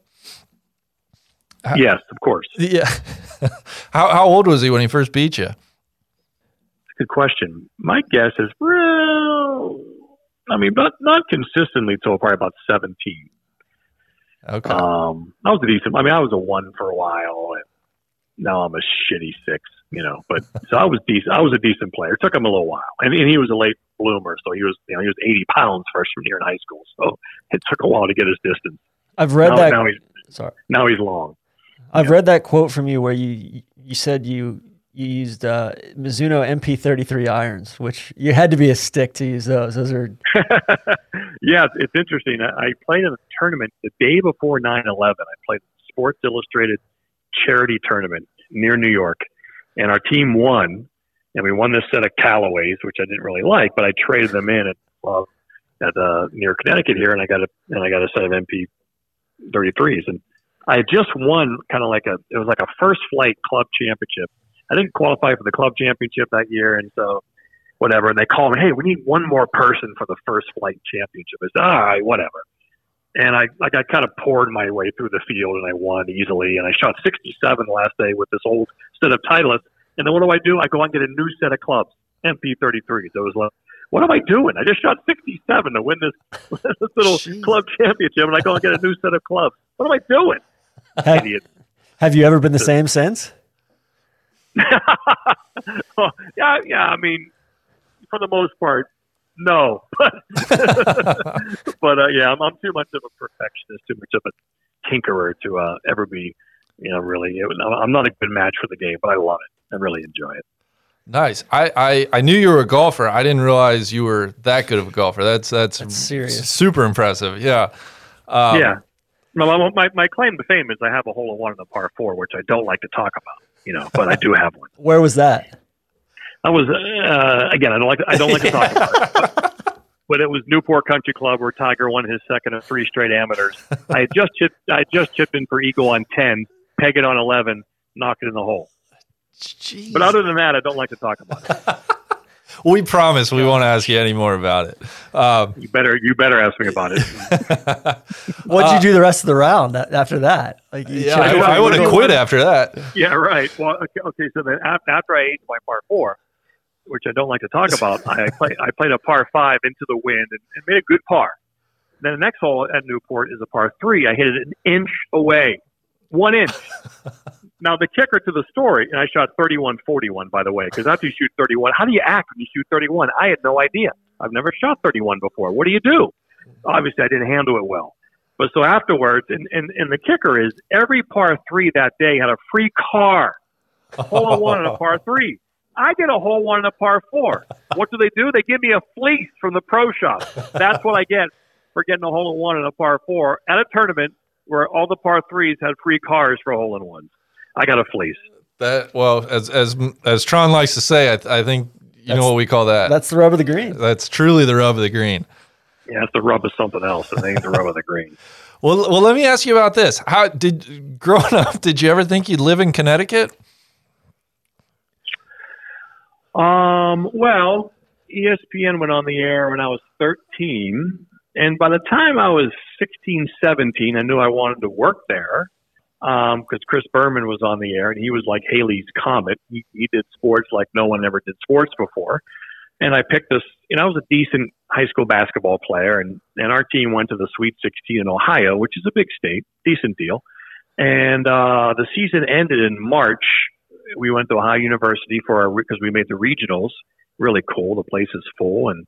yes, of course. Yeah. how how old was he when he first beat you? Good question. My guess is, well, I mean, but not consistently till probably about 17. Okay. Um, I was a decent. I mean, I was a one for a while, and now I'm a shitty six. You know, but so I was decent. I was a decent player. It took him a little while, and, and he was a late bloomer, so he was, you know, he was 80 pounds freshman year in high school. So it took a while to get his distance. I've read now, that. now he's sorry, now he's long. I've read that quote from you where you you said you you used uh, Mizuno MP33 irons, which you had to be a stick to use those. Those are yeah, it's, interesting. I, played in a tournament the day before 9/11. I played Sports Illustrated charity tournament near New York, and our team won. And we won this set of Callaways, which I didn't really like, but I traded them in at uh, at uh, near Connecticut here, and I got a and I got a set of MP 33s, and I had just won kind of like a it was like a first flight club championship. I didn't qualify for the club championship that year, and so whatever. And they call me, hey, we need one more person for the first flight championship. I said, all right, whatever. and I like I kind of poured my way through the field and I won easily. And I shot 67 last day with this old set of Titleist. And then what do I do? I go and get a new set of clubs, MP33s. So it was like, what am I doing? I just shot 67 to win this, this little Jeez. club championship, and I go and get a new set of clubs. What am I doing? Have, Idiot. have you ever been the same since? Well, yeah, yeah. I mean, for the most part, no. But but uh, yeah, I'm, I'm too much of a perfectionist, too much of a tinkerer to uh, ever be, you know, really. It, I'm not a good match for the game, but I love it. I really enjoy it. Nice. I, I, I knew you were a golfer. I didn't realize you were that good of a golfer. That's that's, That's serious. Super impressive. Yeah. Um, yeah. My, my my claim to fame is I have a hole in one in the par four, which I don't like to talk about, you know, but I do have one. Where was that? I was uh, again. I don't like. I don't like to talk about it. But, but it was Newport Country Club where Tiger won his second of three straight amateurs. I had just chipped. I had just chipped in for eagle on ten, peg it on eleven, knock it in the hole. Jeez. But other than that, I don't like to talk about it. we promise we won't ask you any more about it. Um, You better. You better ask me about it. What'd you do the rest of the round after that? Like, you yeah, checked I, out- I would have quit after that. yeah, right. Well, okay. okay so then after I ate my par four, which I don't like to talk about, I play, I played a par five into the wind and, and made a good par. Then the next hole at Newport is a par three. I hit it an inch away, one inch. now the kicker to the story, and I shot 31-41, by the way, because after you shoot 31, how do you act when you shoot 31? I had no idea. I've never shot 31 before. What do you do? Obviously, I didn't handle it well. But so afterwards, and, and, and the kicker is every par three that day had a free car, hole in one and a par three. I get a hole one and a par four. What do they do? They give me a fleece from the pro shop. That's what I get for getting a hole in one and a par four at a tournament where all the par threes had free cars for hole in ones. I got a fleece. That well, as as as Tron likes to say, I, I think you That's- know what we call that. That's the rub of the green. That's truly the rub of the green. Yeah, it's the rub of something else. It ain't the rub of the green. Well, well, let me ask you about this. How did growing up? Did you ever think you'd live in Connecticut? Um, well, ESPN went on the air when I was 13. And by the time I was 16, 17, I knew I wanted to work there because Chris Berman was on the air and he was like Halley's Comet. He, he did sports like no one ever did sports before. And I picked this, you know, I was a decent high school basketball player, and, and our team went to the Sweet 16 in Ohio, which is a big state, decent deal. And uh, the season ended in March. We went to Ohio University for our because we made the regionals. Really cool. The place is full, and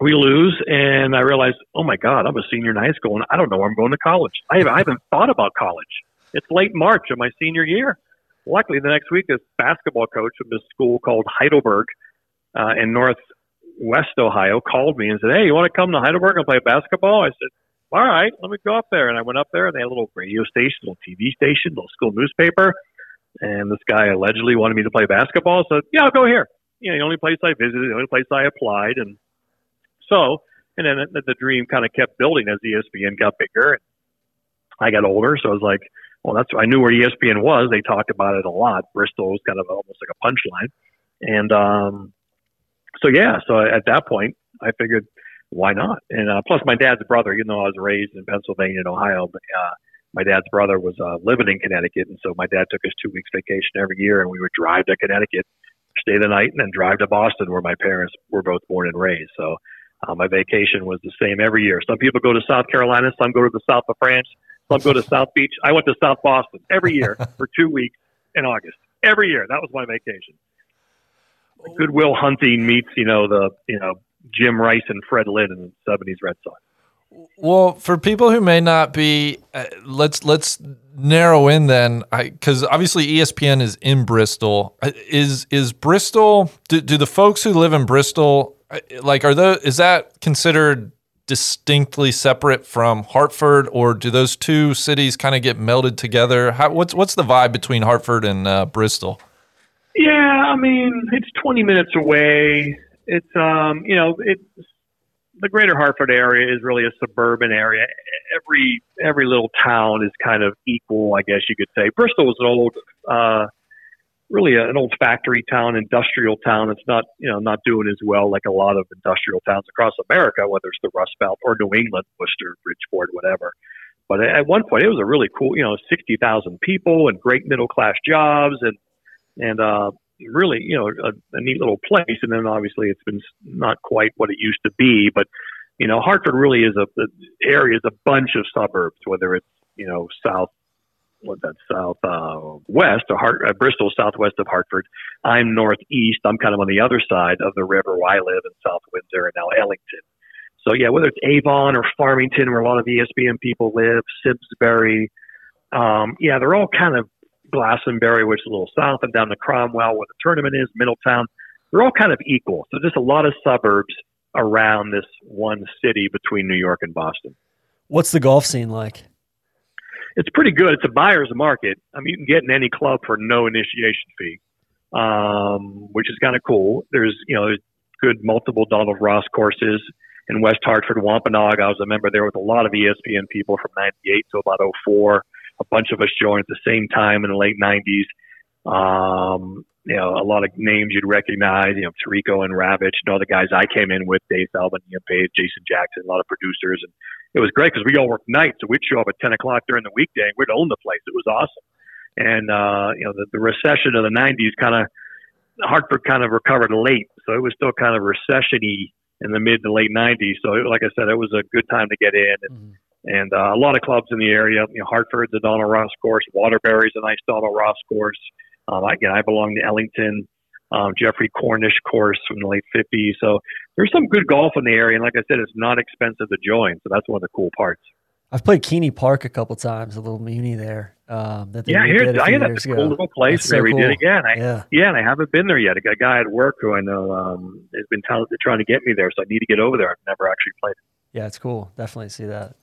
we lose. And I realized, oh my God, I'm a senior in high school, and I don't know where I'm going to college. I haven't, I haven't thought about college. It's late March of my senior year. Luckily, the next week, this basketball coach from this school called Heidelberg uh, in Northwest Ohio called me and said, "Hey, you want to come to Heidelberg and play basketball?" I said, "All right, let me go up there." And I went up there, and they had a little radio station, a little TV station, a little school newspaper. And this guy allegedly wanted me to play basketball, so yeah, I'll go here. You know, the only place I visited, the only place I applied, and so, and then the, the dream kind of kept building as ESPN got bigger. And I got older, so I was like, well, that's I knew where ESPN was. They talked about it a lot. Bristol was kind of almost like a punchline, and um, so yeah, so at that point, I figured, why not? And uh, plus, my dad's brother, even though I was raised in Pennsylvania and Ohio, but uh, my dad's brother was uh, living in Connecticut, and so my dad took us two weeks vacation every year, and we would drive to Connecticut, stay the night, and then drive to Boston, where my parents were both born and raised. So uh, my vacation was the same every year. Some people go to South Carolina, some go to the south of France, some go to South Beach. I went to South Boston every year for two weeks in August. Every year, that was my vacation. Good Will Hunting meets, you know, the you know Jim Rice and Fred Lynn in the '70s Red Sox. Well, for people who may not be, uh, let's let's narrow in then, because obviously ESPN is in Bristol. Uh, Is is Bristol? Do, do the folks who live in Bristol like are those? Is that considered distinctly separate from Hartford, or do those two cities kind of get melded together? How, what's what's the vibe between Hartford and uh, Bristol? Yeah, I mean, it's 20 minutes away. It's um, you know, it's the greater Hartford area is really a suburban area. Every every little town is kind of equal, I guess you could say. Bristol is an old uh really an old factory town, industrial town. It's not, you know, not doing as well like a lot of industrial towns across America, whether it's the Rust Belt or New England, Worcester, Bridgeport, whatever. But at one point, it was a really cool, you know, sixty thousand people and great middle class jobs and and uh, really, you know, a, a neat little place. And then obviously, it's been not quite what it used to be. But you know, Hartford really is a the area is a bunch of suburbs, whether it's you know south what that south uh, west of Hart, uh, Bristol, southwest of Hartford. I'm northeast. I'm kind of on the other side of the river where I live in South Windsor and now Ellington. So yeah, whether it's Avon or Farmington, where a lot of ESPN people live, Simsbury, um, yeah, they're all kind of Glastonbury, which is a little south, and down to Cromwell, where the tournament is, Middletown. They're all kind of equal. So just a lot of suburbs around this one city between New York and Boston. What's the golf scene like? It's pretty good. It's a buyer's market. I mean, you can get in any club for no initiation fee, um, which is kind of cool. There's, you know, there's good multiple Donald Ross courses in West Hartford, Wampanoag. I was a member there with a lot of ESPN people from 98 to about 04. A bunch of us joined at the same time in the late 90s. Um, you know, a lot of names you'd recognize, you know, Tirico and Ravech and all the guys I came in with, Dave Feldman, Ian Page, Jason Jackson, a lot of producers. And it was great because we all worked nights. So we'd show up at 10 o'clock during the weekday and we'd own the place. It was awesome. And, uh, you know, the, the recession of the 90s kind of, Hartford kind of recovered late. So it was still kind of recession y in the mid to late 90s. So, it, like I said, it was a good time to get in. And, mm-hmm. and uh, a lot of clubs in the area, you know, Hartford's a Donald Ross course, Waterbury's a nice Donald Ross course. Um, again, I belong to Ellington, um, Geoffrey Cornish course from the late 50s. So there's some good golf in the area. And like I said, it's not expensive to join. So that's one of the cool parts. I've played Keney Park a couple times, a little muni there. Um, that yeah, here, I had a cool little place so we cool. did again. I, yeah. yeah, and I haven't been there yet. A guy at work who I know um, has been t- trying to get me there, so I need to get over there. I've never actually played it. Yeah, it's cool. Definitely see that.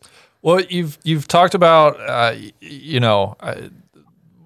Well, you've you've talked about uh, you know. Uh,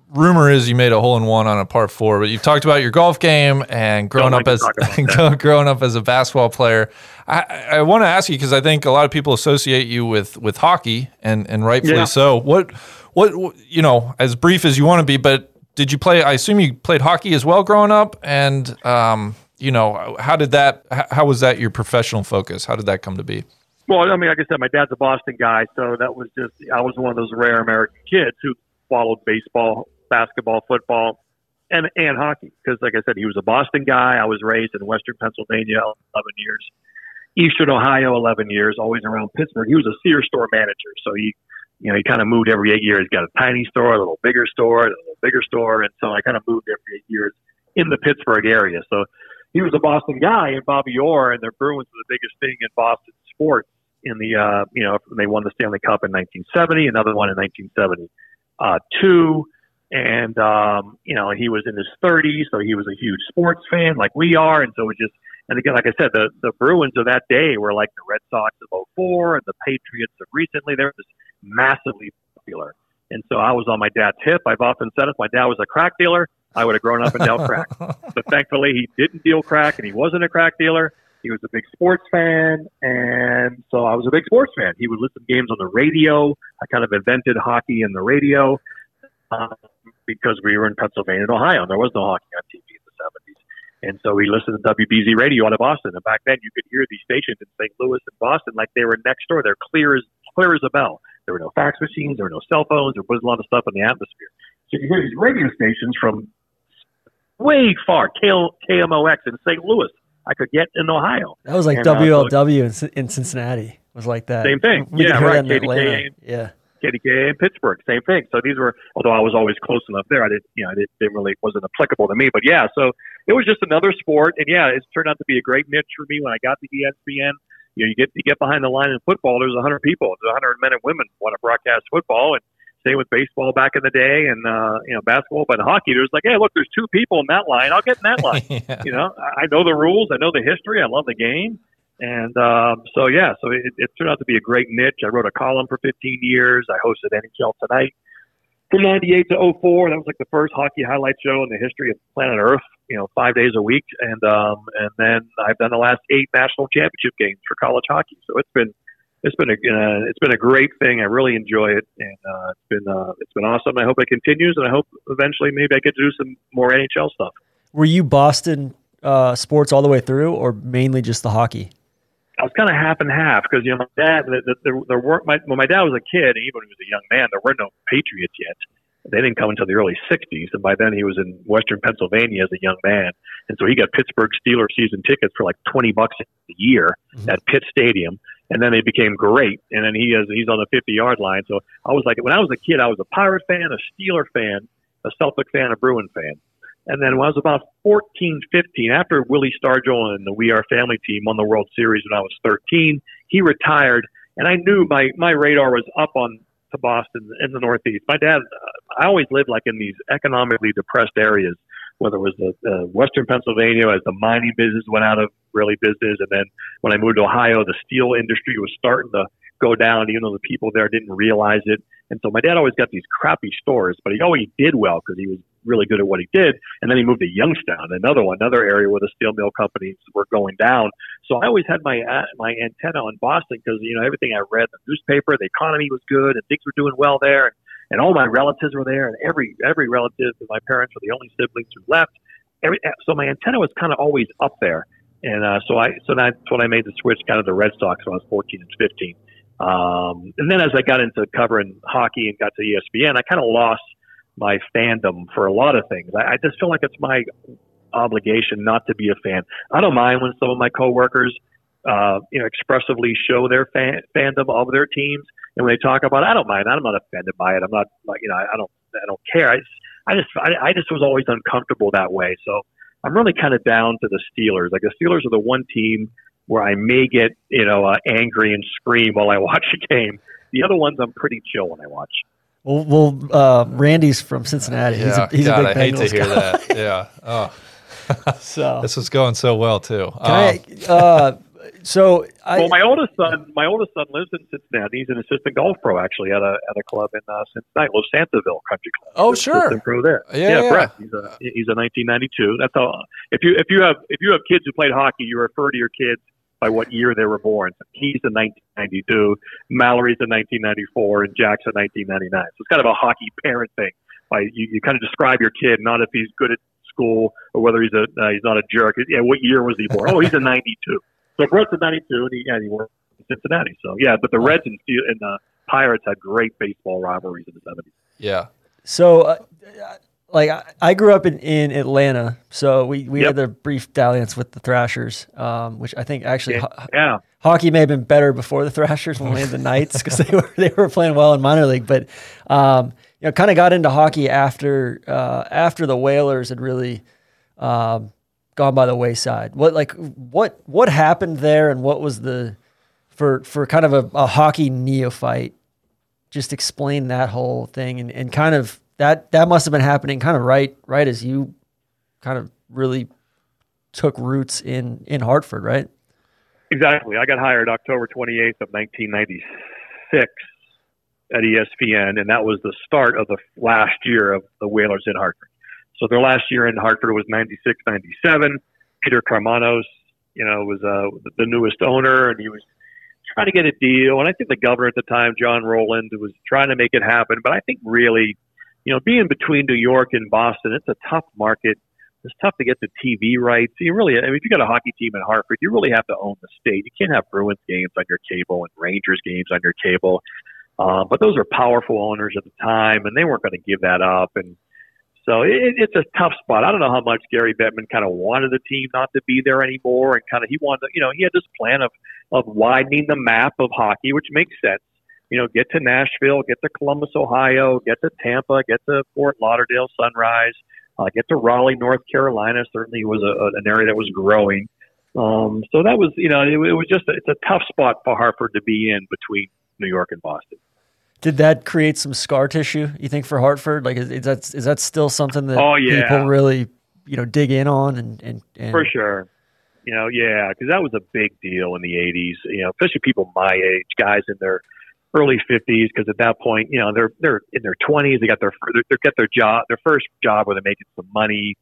rumor is you made a hole in one on a par four, but you've talked about your golf game and growing like up as growing up as a basketball player. I, I want to ask you because I think a lot of people associate you with with hockey, and and rightfully Yeah. so. What what you know, as brief as you want to be, but did you play? I assume you played hockey as well growing up, and um, you know, how did that? How was that your professional focus? How did that come to be? Well, I mean, like I said, my dad's a Boston guy, so that was just I was one of those rare American kids who followed baseball, basketball, football, and and hockey because, like I said, he was a Boston guy. I was raised in Western Pennsylvania, eleven years, Eastern Ohio, eleven years, always around Pittsburgh. He was a Sears store manager, so he, you know, he kind of moved every eight years. He's got a tiny store, a little bigger store, a little bigger store, and so I kind of moved every eight years in the Pittsburgh area. So he was a Boston guy, and Bobby Orr and the Bruins were the biggest thing in Boston sports in the uh, you know they won the Stanley Cup in 1970, another one in 1972, and um, you know he was in his 30s, so he was a huge sports fan like we are, and so it just and again like I said, the the Bruins of that day were like the Red Sox of '04 and the Patriots of recently. They're just massively popular, and so I was on my dad's hip. I've often said if my dad was a crack dealer, I would have grown up and dealt crack. but thankfully, he didn't deal crack, and he wasn't a crack dealer. He was a big sports fan, and so I was a big sports fan. He would listen to games on the radio. I kind of invented hockey in the radio because we were in Pennsylvania and Ohio, and there was no hockey on TV in the 70s. And so we listened to WBZ radio out of Boston. And back then, you could hear these stations in St. Louis and Boston like they were next door. They're clear as clear as a bell. There were no fax machines. There were no cell phones. There was a lot of stuff in the atmosphere. So you hear these radio stations from way far, K- KMOX in St. Louis. I could get in Ohio. That was like And, uh, WLW in, Cin- in Cincinnati. Was like that. Same thing. We Yeah, right. that in KDKA. Atlanta. KDKA in Pittsburgh, same thing. So these were, although I was always close enough there, I didn't, you know, it didn't really wasn't applicable to me. But yeah, so it was just another sport, and yeah, it's turned out to be a great niche for me when I got to ESPN. You know, you get you get behind the line in football. There's 100 people. There's 100 men and women want to broadcast football, and same with baseball back in the day, and uh, you know, basketball. But in hockey, there's like, hey, look, there's two people in that line. I'll get in that line. yeah. You know, I know the rules. I know the history. I love the game. And um, so, yeah, so it, it turned out to be a great niche. I wrote a column for 15 years. I hosted NHL Tonight from 98 to 04. That was like the first hockey highlight show in the history of planet Earth, you know, five days a week. And um, and then I've done the last eight national championship games for college hockey. So it's been it's been a it's been a great thing. I really enjoy it, and uh, it's been uh, it's been awesome. I hope it continues, and I hope eventually maybe I get to do some more NHL stuff. Were you Boston uh, sports all the way through, or mainly just the hockey? I was kind of half and half because you know my dad there, weren't my when my dad was a kid, even when he was a young man, there were no Patriots yet. They didn't come until the early '60s, and by then he was in Western Pennsylvania as a young man, and so he got Pittsburgh Steelers season tickets for like twenty bucks a year mm-hmm. at Pitt Stadium, and then they became great. And then he is he's on the 50 yard line. So I was like, when I was a kid, I was a Pirate fan, a Steeler fan, a Celtic fan, a Bruin fan. And then when I was about 14, 15, after Willie Stargell and the We Are Family team won the World Series when I was 13, he retired. And I knew my, my radar was up on to Boston in the Northeast. My dad, I always lived like in these economically depressed areas, whether it was the, uh, Western Pennsylvania as the mining business went out of really business. And then when I moved to Ohio, the steel industry was starting to go down, even though the people there didn't realize it. And so my dad always got these crappy stores, but he always did well because he was really good at what he did. And then he moved to Youngstown, another one, another area where the steel mill companies were going down. So I always had my uh, my antenna on Boston because you know everything I read, the newspaper, the economy was good, and things were doing well there, and, and all my relatives were there, and every every relative, my parents were the only siblings who left. Every, so my antenna was kind of always up there, and uh, so I so that's when I made the switch kind of the Red Sox when I was 14 and 15. Um, and then as I got into covering hockey and got to ESPN, I kind of lost my fandom for a lot of things. I, I just feel like it's my obligation not to be a fan. I don't mind when some of my coworkers, uh, you know, expressively show their fan, fandom of their teams, and when they talk about, it, I don't mind. I'm not offended by it. I'm not like you know, I don't, I don't care. I just, I just, I, I just was always uncomfortable that way. So I'm really kind of down to the Steelers. Like the Steelers are the one team where I may get, you know, uh, angry and scream while I watch a game. The other ones, I'm pretty chill when I watch. Well, well uh, Randy's from Cincinnati. Yeah, he's a, he's God, a big I hate Bengals to hear guy. that. Yeah. Oh. So this was going so well too. Can I, uh, so I, well, my oldest son, my oldest son lives in Cincinnati. He's an assistant golf pro actually at a at a club in uh, Cincinnati, Losantiville Country Club. Oh, He's sure. pro there. Yeah, yeah. Brett. He's a he's a 1992. That's all. If you if you have if you have kids who played hockey, you refer to your kids by what year they were born. So he's in 1992, Mallory's in 1994, and Jack's in 1999. So it's kind of a hockey parent thing. By you, you kind of describe your kid not if he's good at school or whether he's a uh, he's not a jerk. Yeah, what year was he born? Oh, he's in '92. So Brett's in '92, and he, yeah, he worked in Cincinnati. So yeah, but the Reds and, and the Pirates had great baseball rivalries in the '70s. Yeah. So, uh, like, I, I grew up in, in Atlanta, so we, we Yep. had the brief dalliance with the Thrashers, um, which I think actually Yeah, ho- yeah. hockey may have been better before the Thrashers when we had the Knights because they were they were playing well in minor league, but um, you know, kind of got into hockey after uh, after the Whalers had really um, gone by the wayside. What like what what happened there, and what was the for for kind of a, a hockey neophyte? Just explain that whole thing, and, and kind of that that must have been happening kind of right right as you kind of really took roots in in Hartford, right? Exactly. I got hired October 28th of 1996 at ESPN, and that was the start of the last year of the Whalers in Hartford. So their last year in Hartford was 96, 97. Peter Karmanos, you know, was uh, the newest owner, and he was trying to get a deal. And I think the governor at the time, John Rowland, was trying to make it happen. But I think really, you know, being between New York and Boston, it's a tough market. It's tough to get the TV rights. You really, I mean, if you got a hockey team in Hartford, you really have to own the state. You can't have Bruins games on your cable and Rangers games on your cable. Uh, but those are powerful owners at the time, and they weren't going to give that up. And so it, it's a tough spot. I don't know how much Gary Bettman kind of wanted the team not to be there anymore, and kind of he wanted, you know, he had this plan of of widening the map of hockey, which makes sense. You know, get to Nashville, get to Columbus, Ohio, get to Tampa, get to Fort Lauderdale, Sunrise, uh, get to Raleigh, North Carolina. Certainly was a, an area that was growing. Um, so that was, you know, it, it was just a, it's a tough spot for Hartford to be in between New York and Boston. Did that create some scar tissue? You think for Hartford? Like, is, is that is that still something that Oh, yeah. people really, you know, dig in on and and, and For sure. You know, yeah, because that was a big deal in the 80s, you know, especially people my age, guys in their early 50s, because at that point, you know, they're they're in their 20s, they got their they got their job, their first job where they're making some money,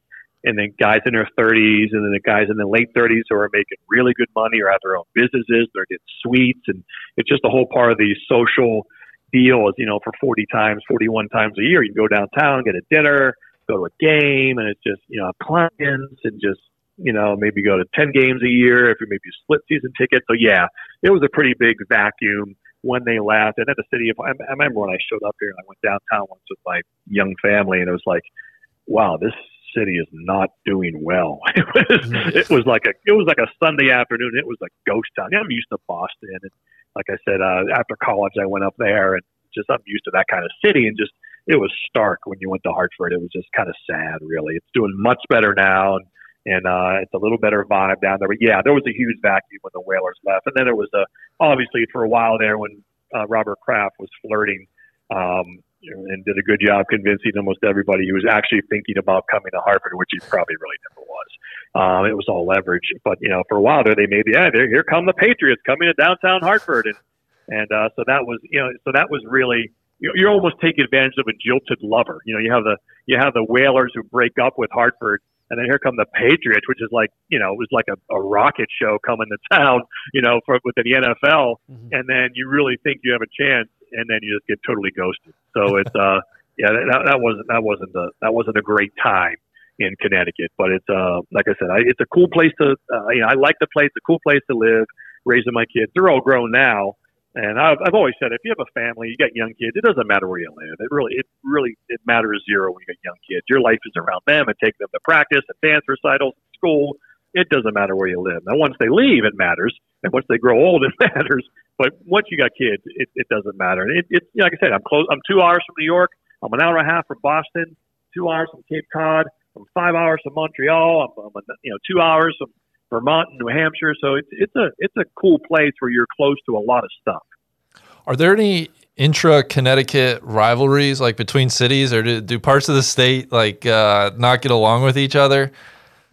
and then guys in their 30s, and then the guys in the late 30s who are making really good money or have their own businesses. They're getting suites, and it's just a whole part of the social deal. Is you know, for 40 times, 41 times a year, you can go downtown, get a dinner, go to a game, and it's just you know clients and just you know maybe go to 10 games a year if you're maybe split season tickets. So yeah, it was a pretty big vacuum when they left. And at the city of, I, I remember when I showed up here and I went downtown once with my young family, and it was like, wow, this city is not doing well. It was, it was like a, it was like a Sunday afternoon. It was a ghost town. I'm used to Boston, and like I said, uh, after college, I went up there, and just I'm used to that kind of city, and just it was stark when you went to Hartford. It was just kind of sad, really. It's doing much better now, and and uh, it's a little better vibe down there. But yeah, there was a huge vacuum when the Whalers left, and then there was a obviously for a while there when uh, Robert Kraft was flirting um, and did a good job convincing almost everybody he was actually thinking about coming to Hartford, which he probably really never was. Um, it was all leverage, but you know, for a while there, they made the yeah, here come the Patriots coming to downtown Hartford, and and uh, so that was you know, so that was really you're almost taking advantage of a jilted lover. You know, you have the you have the Whalers who break up with Hartford, and then here come the Patriots, which is like you know it was like a, a rocket show coming to town, you know, for within the NFL, mm-hmm. and then you really think you have a chance, and then you just get totally ghosted. So it's uh yeah that, that wasn't that wasn't a that wasn't a great time in Connecticut, but it's uh like I said, I, it's a cool place to uh, you know I like the place, a cool place to live, raising my kids. They're all grown now and I've, I've always said, if you have a family, you got young kids, it doesn't matter where you live. It really, it really, it matters zero when you got young kids. Your life is around them and taking them to practice and dance recitals, school. It doesn't matter where you live. Now, once they leave, it matters, and once they grow old, it matters. But once you got kids, it, it doesn't matter. It, it, like I said, I'm close. I'm two hours from New York. I'm an hour and a half from Boston. Two hours from Cape Cod. I'm five hours from Montreal. I'm, I'm you know two hours from Vermont and New Hampshire. So it's it's a it's a cool place where you're close to a lot of stuff. Are there any intra Connecticut rivalries like between cities, or do, do parts of the state like uh, not get along with each other?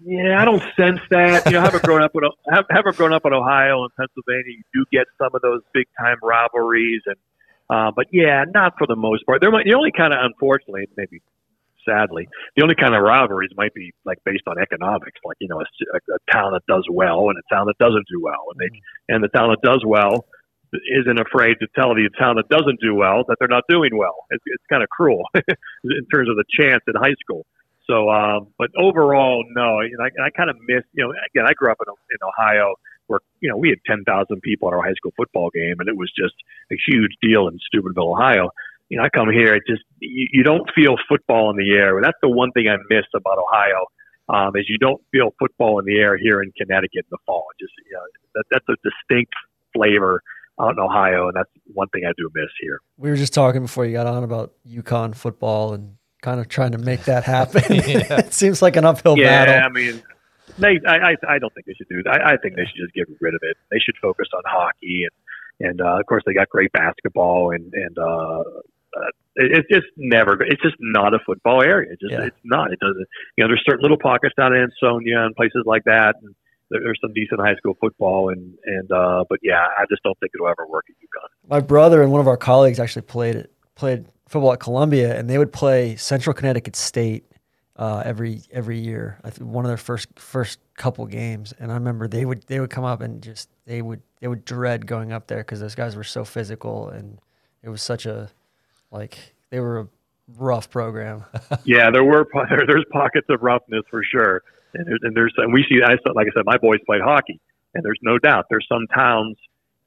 Yeah, I don't sense that. You know, having grown up with having grown up in Ohio and Pennsylvania, you do get some of those big time rivalries, and uh, but yeah, not for the most part. There might the only kind of unfortunately, maybe sadly, the only kind of rivalries might be like based on economics, like you know, a, a town that does well and a town that doesn't do well, and they mm-hmm. and the town that does well isn't afraid to tell the town that doesn't do well that they're not doing well. It's, it's kind of cruel in terms of the chance in high school. So, um, but overall, no. And I, I kind of miss, you know, again, I grew up in, in Ohio where, you know, we had 10,000 people at our high school football game and it was just a huge deal in Steubenville, Ohio. You know, I come here, it just, you, you don't feel football in the air. That's the one thing I miss about Ohio. Um, is you don't feel football in the air here in Connecticut in the fall. Just, you know, that, that's a distinct flavor out in Ohio, and that's one thing I do miss here. We were just talking before you got on about UConn football and kind of trying to make that happen. yeah. it seems like an uphill yeah, battle. Yeah, I mean, they, I, I, I don't think they should do that. I, I think they should just get rid of it. They should focus on hockey and, and uh, of course they got great basketball and and uh, uh, it's just never. It's just not a football area. It just yeah. it's not. It doesn't. You know, there's certain little pockets down in Ansonia and places like that. And, there's some decent high school football and and uh, but yeah, I just don't think it'll ever work at UConn. My brother and one of our colleagues actually played it played football at Columbia, and they would play Central Connecticut State uh, every every year. I think one of their first first couple games, and I remember they would they would come up and just they would they would dread going up there because those guys were so physical, and it was such a like they were a rough program. yeah, there were there's pockets of roughness for sure. And there's, and there's, and we see, I like I said, my boys played hockey, and there's no doubt there's some towns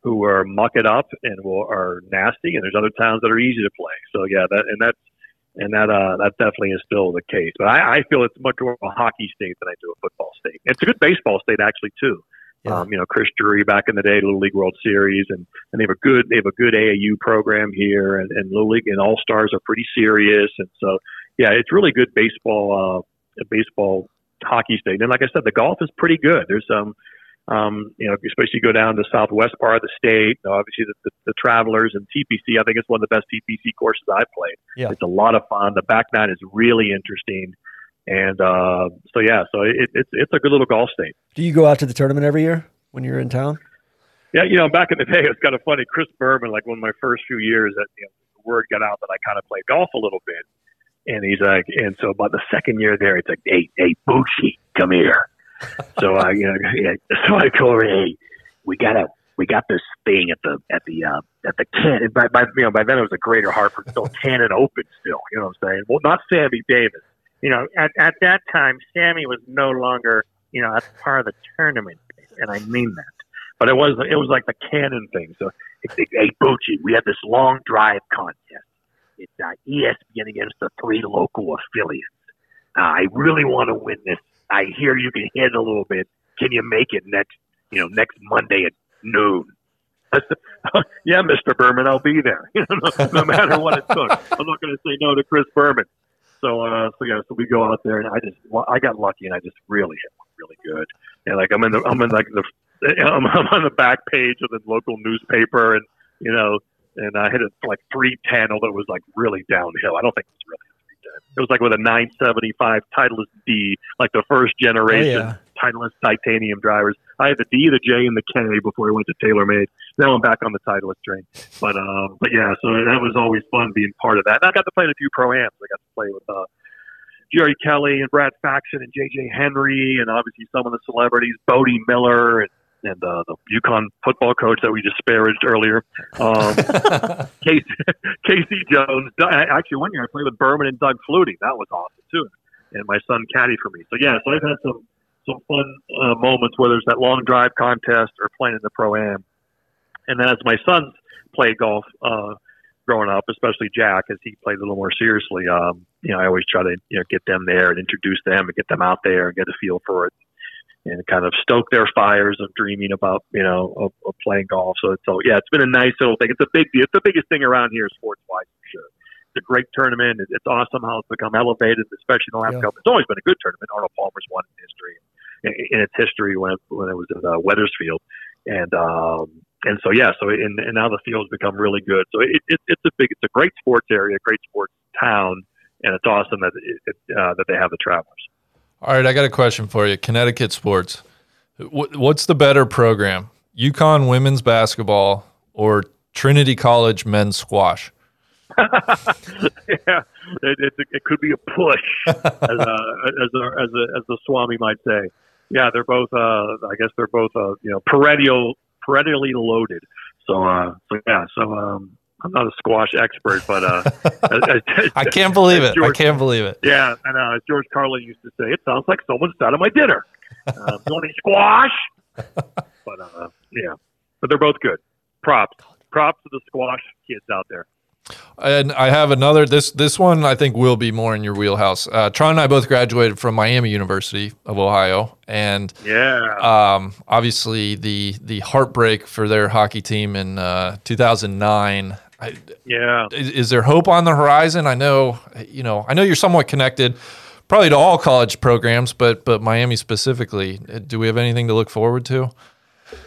who are muck it up and will are nasty, and there's other towns that are easy to play. So yeah, that and that's and that uh, that definitely is still the case. But I, I feel it's much more of a hockey state than I do a football state. It's a good baseball state actually too. Yeah. Um, you know, Chris Drury back in the day, Little League World Series, and, and they have a good they have a good AAU program here, and, and Little League and All Stars are pretty serious, and so yeah, it's really good baseball uh, baseball hockey state. And like I said, the golf is pretty good. There's some, um, you know, especially go down the southwest part of the state. You know, obviously, the, the, the Travelers and TPC. I think it's one of the best TPC courses I've played. Yeah. It's a lot of fun. The back nine is really interesting. And uh, so yeah, so it, it's it's a good little golf state. Do you go out to the tournament every year when you're in town? Yeah, you know, back in the day, it's kind of funny. Chris Berman, like one of my first few years, that you know, the word got out that I kind of played golf a little bit, And he's like, and so about the second year there, it's like, hey, hey, Bucci, come here. so I, you know, yeah, so I go over, hey, we gotta, we got this thing at the at the uh, at the can. By, by you know, by then it was a Greater Hartford, still Canon Open, still. You know what I'm saying? Well, not Sammy Davis. You know, at at that time, Sammy was no longer, you know, that's part of the tournament, and I mean that. But it was it was like the Canon thing. So, hey, Bucci, we had this long drive contest. It's uh, ESPN against the three local affiliates. Uh, I really want to win this. I hear you can hit a little bit. Can you make it next, you know, next Monday at noon? Yeah, Mr. Berman, I'll be there. You know, no, no matter what it took. I'm not going to say no to Chris Berman. So, uh, so yeah, so we go out there, and I just, I got lucky, and I just really hit one really good. And like, I'm in the, I'm in like the, I'm, I'm on the back page of the local newspaper, and you know, and I hit it like 310, although it was like really downhill. I don't think it was really 310. It was like with a 975 Titleist D, like the first generation Oh, yeah. Titleist titanium drivers. I had the D, the J, and the K before I went to TaylorMade. Now I'm back on the Titleist train. But uh, but yeah, so that was always fun being part of that. And I got to play in a few pro ams. I got to play with uh, Jerry Kelly and Brad Faxon and JJ Henry, and obviously some of the celebrities, Bode Miller and and uh, the UConn football coach that we disparaged earlier, um, Casey, Casey Jones. Actually, one year I played with Berman and Doug Flutie. That was awesome too. And my son caddy for me. So yeah, so I've had some some fun uh, moments where there's that long drive contest or playing in the pro am. And then as my sons played golf uh, growing up, especially Jack, as he played a little more seriously, um, you know, I always try to you know get them there and introduce them and get them out there and get a feel for it and kind of stoke their fires of dreaming about you know of, of playing golf. So so yeah, it's been a nice little thing. It's a big deal. It's the biggest thing around here sports wise for sure. It's a great tournament. It's awesome how it's become elevated, especially in the last Yeah. couple. It's always been a good tournament. Arnold Palmer's won in history in, in its history when when it was in uh, Wethersfield, and um, and so yeah, so and, and now the field's become really good. So it, it, it's a big, it's a great sports area, great sports town, and it's awesome that it, it, uh, that they have the travelers. All right, I got a question for you. Connecticut sports. Wh- What's the better program? UConn women's basketball or Trinity College men's squash? yeah, it, it, it could be a push, as a, as a, as a, as the Swami might say. Yeah, they're both. Uh, I guess they're both. Uh, you know, perennial, perennially loaded. So, uh, so yeah. So, um, I'm not a squash expert, but uh, I can't believe it. I can't believe it. Yeah, know. As George Carlin used to say, it sounds like someone started my dinner. Uh, you want any squash? But uh, yeah, but they're both good. Props, props to the squash kids out there. And I have another. This this one I think will be more in your wheelhouse. Uh, Tron and I both graduated from Miami University of Ohio, and Yeah, um, obviously the the heartbreak for their hockey team in uh, 2009. I, yeah. is, is there hope on the horizon? I know, you know, I know you're somewhat connected, probably to all college programs, but but Miami specifically. Uh, Do we have anything to look forward to?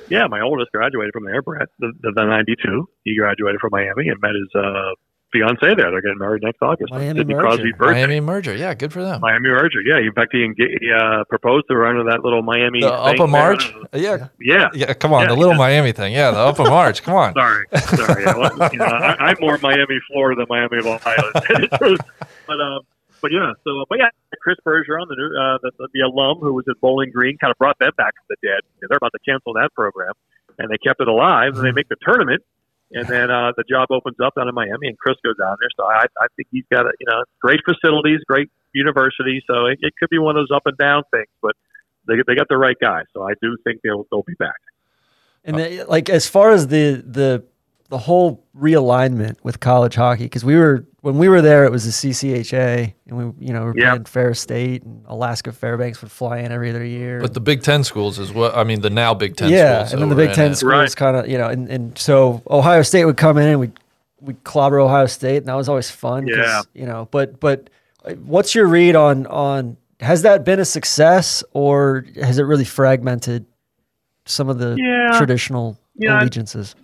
Yeah, my oldest graduated from there, Brett, the, the, the 92. He graduated from Miami and met his uh, fiance there. They're getting married next August. on Miami Sidney merger. Crosby's birthday. Miami merger, yeah, good for them. Miami merger. Yeah, in fact, he, enga- he uh, proposed to her under that little Miami. The thing Upham arch, yeah, Yeah. yeah. Come on, Yeah, the little yeah. Miami thing, yeah, the Upham arch. Come on. Sorry, sorry. Yeah, well, you know, I, I'm more Miami, Florida than Miami of Ohio. but um, but yeah. So, but yeah, Chris Bergeron, the new, uh, the, the alum who was at Bowling Green, kind of brought them back from the dead. They're about to cancel that program, and they kept it alive, and they make the tournament. And then uh, the job opens up down in Miami, and Chris goes down there. So I, I think he's got a, you know great facilities, great university. So it, it could be one of those up and down things, but they they got the right guy. So I do think they'll they'll be back. And the, like as far as the the the whole realignment with college hockey, because we were when we were there, it was the CCHA, and we you know we were Yeah. playing Ferris State and Alaska Fairbanks would fly in every other year. But the Big Ten schools is what I mean. The now Big Ten yeah, schools. and then the Big Ten it. schools Right. kind of you know, and, and so Ohio State would come in and we we clobber Ohio State, and that was always fun. Yeah. you know. But but what's your read on on has that been a success or has it really fragmented some of the Yeah. traditional Yeah, allegiances?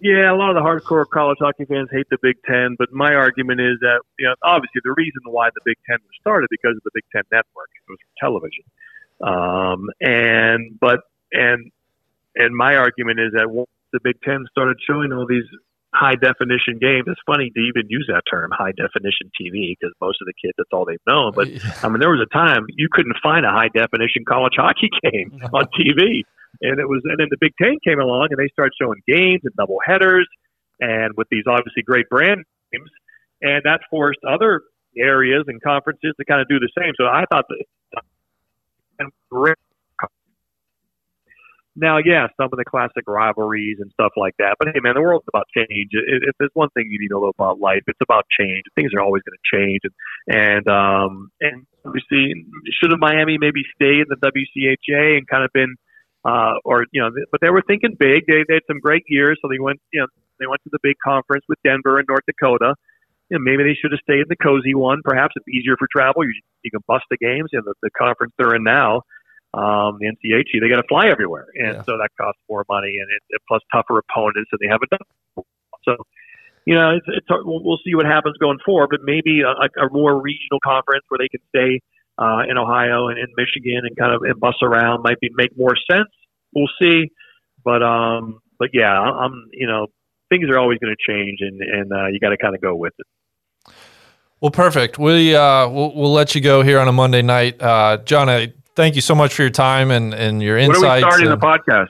Yeah, a lot of the hardcore college hockey fans hate the Big Ten, but my argument is that you know obviously the reason why the Big Ten was started because of the Big Ten network. It was for television, um, and but and and my argument is that once the Big Ten started showing all these high definition games. It's funny to even use that term, high definition TV, because most of the kids that's all they've known. But I mean, there was a time you couldn't find a high definition college hockey game on TV, and it was. And then the Big Ten came along, and they started showing games and double headers, and with these obviously great brand names, and that forced other areas and conferences to kind of do the same. So I thought that now, yeah, some of the classic rivalries and stuff like that. But hey, man, the world's about change. If there's one thing you need to know about life, it's about change. Things are always going to change, and and um, and obviously, should have Miami maybe stayed in the WCHA and kind of been, uh, or you know, but they were thinking big. They, they had some great years, so they went, you know, they went to the big conference with Denver and North Dakota. You know, maybe they should have stayed in the cozy one. Perhaps it's easier for travel. You you can bust the games. You know, the, the conference they're in now um, the NCHC, they got to fly everywhere, and Yeah. so that costs more money, and it, it plus tougher opponents, and they haven't done. So, you know, it's, it's we'll, we'll see what happens going forward, but maybe a, a more regional conference where they can stay uh, in Ohio and in Michigan and kind of and bus around might be make more sense. We'll see, but um, but yeah, I'm you know things are always going to change, and and uh, you got to kind of go with it. Well, perfect. We uh, we'll, we'll let you go here on a Monday night, uh, John. I thank you so much for your time and, and your When are we starting the podcast?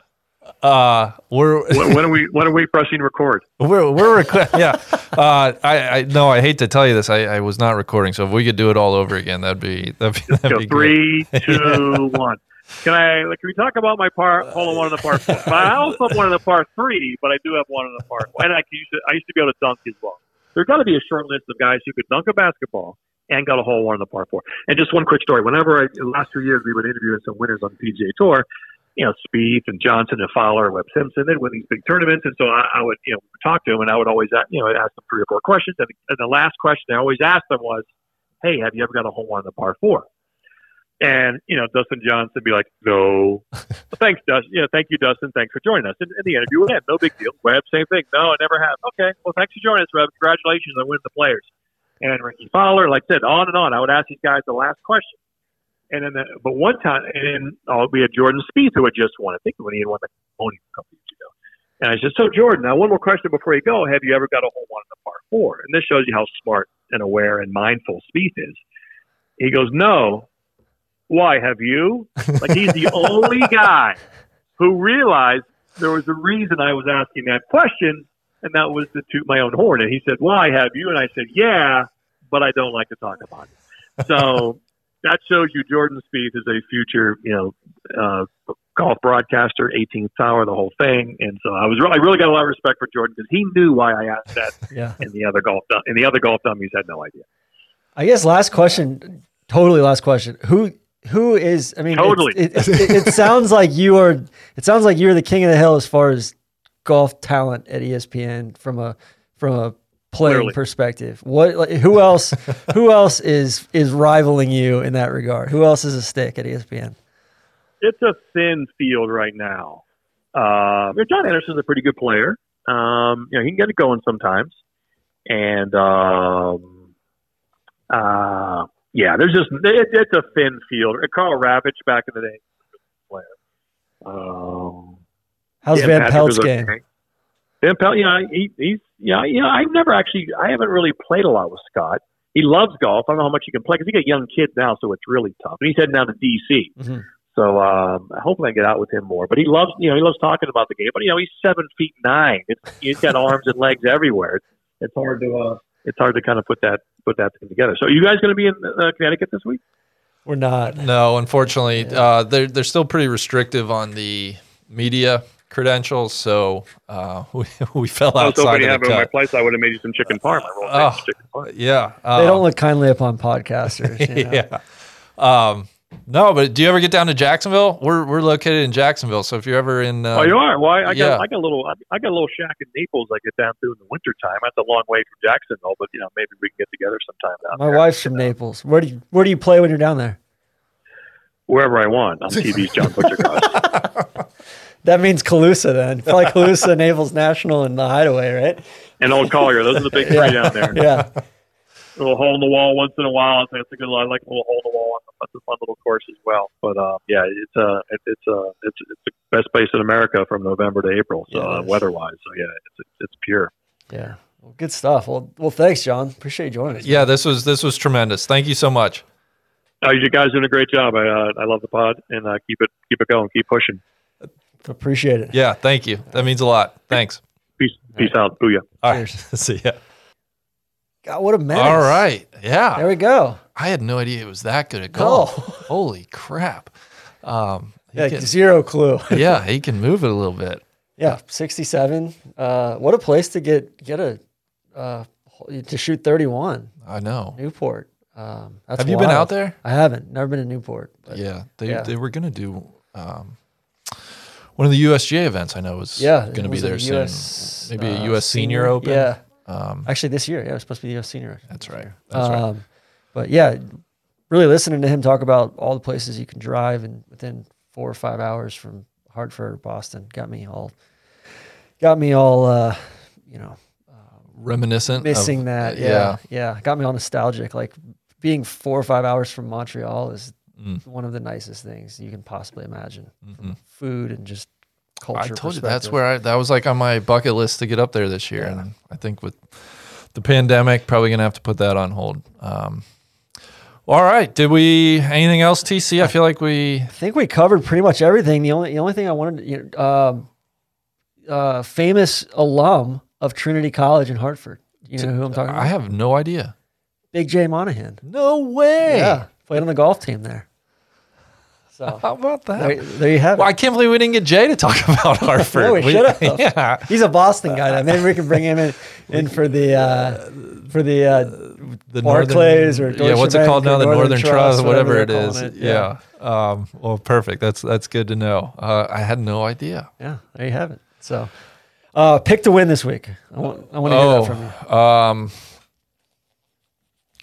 Uh, we're when, are we when are we pressing record? we're we're rec- yeah. Uh, I I no, I hate to tell you this. I, I was not recording, so if we could do it all over again, that'd be that'd be, that'd be great. three, two, one. Can I? Like, can we talk about my par hole one in the par four? I also have one in the par three, but I do have one in the par four. And I used to, I used to be able to dunk as well. There's got to be a short list of guys who could dunk a basketball and got a hole in one in the par four. And just one quick story. Whenever I, the last few years we would interview some winners on the PGA Tour, you know, Spieth and Johnson and Fowler and Webb Simpson, they'd win these big tournaments. And so I, I would, you know, talk to them and I would always, you know, ask them three or four questions. And, and the last question I always asked them was, hey, have you ever got a hole in one in the par four? And you know, Dustin Johnson would be like, "No, thanks, Dustin. Yeah, thank you, Dustin. Thanks for joining us." And, and the interview would end. No big deal. Webb, same thing. No, I never have. Okay, well, thanks for joining us, Webb. Congratulations on winning the players. And Rickie Fowler, like I said, on and on. I would ask these guys the last question. And then, the, but one time, and then oh, we had Jordan Spieth who had just won. I think when he had won the Pony a couple years ago. And I said, "So Jordan, now one more question before you go. Have you ever got a hole one in the par four? And this shows you how smart and aware and mindful Spieth is. He goes, "No, why have you? Like he's the only guy who realized there was a reason I was asking that question, and that was to toot my own horn. And he said, "Why have you?" And I said, "Yeah, but I don't like to talk about it." So that shows you Jordan Spieth is a future, you know, uh, golf broadcaster, 18th Tower, the whole thing. And so I was, re- I really got a lot of respect for Jordan because he knew why I asked that, Yeah. and the other golf, and the other golf dummies had no idea. I guess last question, totally last question. Who who is? I mean, Totally. It, it, it, sounds like you are. It sounds like you're the king of the hill as far as golf talent at ESPN from a from a playing Clearly. perspective. What? Like, who else? who else is is rivaling you in that regard? Who else is a stick at ESPN? it's a thin field right now. Uh, John Anderson's a pretty good player. Um, you know, he can get it going sometimes. And um, uh, yeah, there's just it, it's a thin field. Karl Ravech back in the day, was a good player. Um, How's Van Pelt's game? okay. Van Pelt, you know, he, he's yeah, you know, I've never actually, I haven't really played a lot with Scott. He loves golf. I don't know how much he can play because he got young kids now, so it's really tough. And he's heading down to DC. Mhm. So um, hopefully I get out with him more. But he loves, you know, he loves talking about the game. But you know, he's seven feet nine. It's, he's got arms and legs everywhere. It's, it's hard to, uh, it's hard to kind of put that put that thing together. So, are you guys going to be in uh, Connecticut this week? We're not. No, unfortunately, uh, they're they're still pretty restrictive on the media credentials, so uh, we we fell I was outside hoping you of have it in my place. I would have made you some chicken parm. I rolled Oh. chicken parm. Yeah, uh, They don't look kindly upon podcasters. you know? yeah. Um, no, but do you ever get down to Jacksonville? We're we're located in Jacksonville, so if you're ever in, uh, Oh, you are. Well, I, I yeah. got I got a little I got a little shack in Naples. I get down to in the wintertime. That's a long way from Jacksonville, but you know maybe we can get together sometime down My there. wife's from Naples. Where do you where do you play when you're down there? wherever I want on TV's John Buccigross That means Calusa then. Probably Calusa, Naples National, and the Hideaway, right? and Old Collier. Those are the big three down there. Yeah. A little hole in the wall once in a while. I think it's a good. I like a little hole in the wall. That's a fun little course as well. But uh, yeah, it's uh, it, it's uh, it's it's the best place in America from November to April. So Yeah, uh, weather wise, so yeah, it's it's pure. Yeah. Well, good stuff. Well, well, thanks, John. Appreciate you joining us. Yeah, this was this was tremendous. Thank you so much. Oh, you guys doing a great job. I uh, I love the pod and uh, keep it keep it going, keep pushing. Appreciate it. Yeah, thank you. That means a lot. Thanks. Peace peace out. Booyah. All right. See ya. God, what a menace. All right. Yeah. There we go. I had no idea it was that good at golf. Oh. Holy crap. Um, Yeah, can- zero clue. yeah, he can move it a little bit. Yeah, 67. Uh, what a place to get get a uh, to shoot 31. I know. Newport. Um, that's Have you been out there? I haven't. Never been to Newport. But Yeah, they Yeah. they were gonna do um, one of the USGA events. I know was yeah, gonna be was a there soon. US, Maybe a uh, US Senior, Open. Yeah, Um, actually this year. Yeah, it was supposed to be the US Senior. that's right. That's right. Um, but yeah, really listening to him talk about all the places you can drive and within four or five hours from Hartford or Boston got me all got me all uh, you know Reminiscent. of- missing that. Yeah, yeah, got me all nostalgic. Like being four or five hours from Montreal is Mm. one of the nicest things you can possibly imagine. Mhm. Food and just culture. I told you that's where I that was like on my bucket list to get up there this year, Yeah. and I think with the pandemic, probably gonna have to put that on hold. Um, all right, did we anything else, TC? I feel like we I think we covered pretty much everything. The only the only thing I wanted, to, you know, um, uh, famous alum of Trinity College in Hartford. You know who I'm talking about? I have no idea. Big Jay Monahan. No way. Yeah, played on the golf team there. So How about that? there, there you have it. Well, I can't believe we didn't get Jay to talk about Hartford. No, we should have. Yeah. He's a Boston guy. Then maybe we can bring him in, in for the uh, for the uh, The Barclays or yeah, what's it called now? The Northern Northern Trust, Trust, whatever, whatever it is. it, Yeah. yeah. Um, well, perfect. That's that's good to know. Uh, I had no idea. yeah. There you have it. So, uh, pick to win this week. I want I want to hear that from you. Oh, um,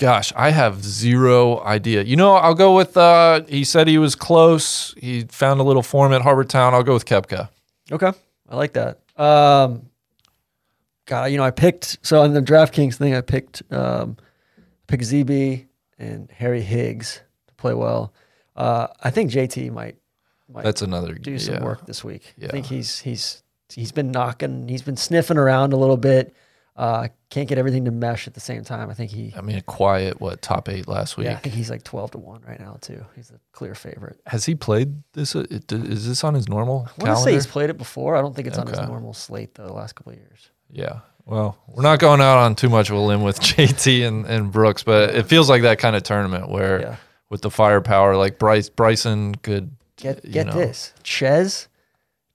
gosh, I have zero idea. You know, I'll go with. Uh, he said he was close. He found a little form at Harbour Town. I'll go with Koepka. Okay, I like that. Um, God, you know, I picked so on the DraftKings thing, I picked um, picked ZB and Harry Higgs to play well. Uh, I think JT might might That's another. do some yeah. work this week. I think he's he's he's been knocking, he's been sniffing around a little bit. Uh, can't get everything to mesh at the same time. I think he, I mean, a quiet what top eight last week. yeah, I think he's like twelve to one right now too. He's a clear favorite. Has he played this? Uh, Is this on his normal I want to say he's played it before. I don't think it's on his normal slate though. The last couple of years. Yeah. Well, we're not going out on too much of a limb with JT and, and Brooks, but it feels like that kind of tournament where Yeah. with the firepower, like Bryce Bryson could Get get know, this, Ches,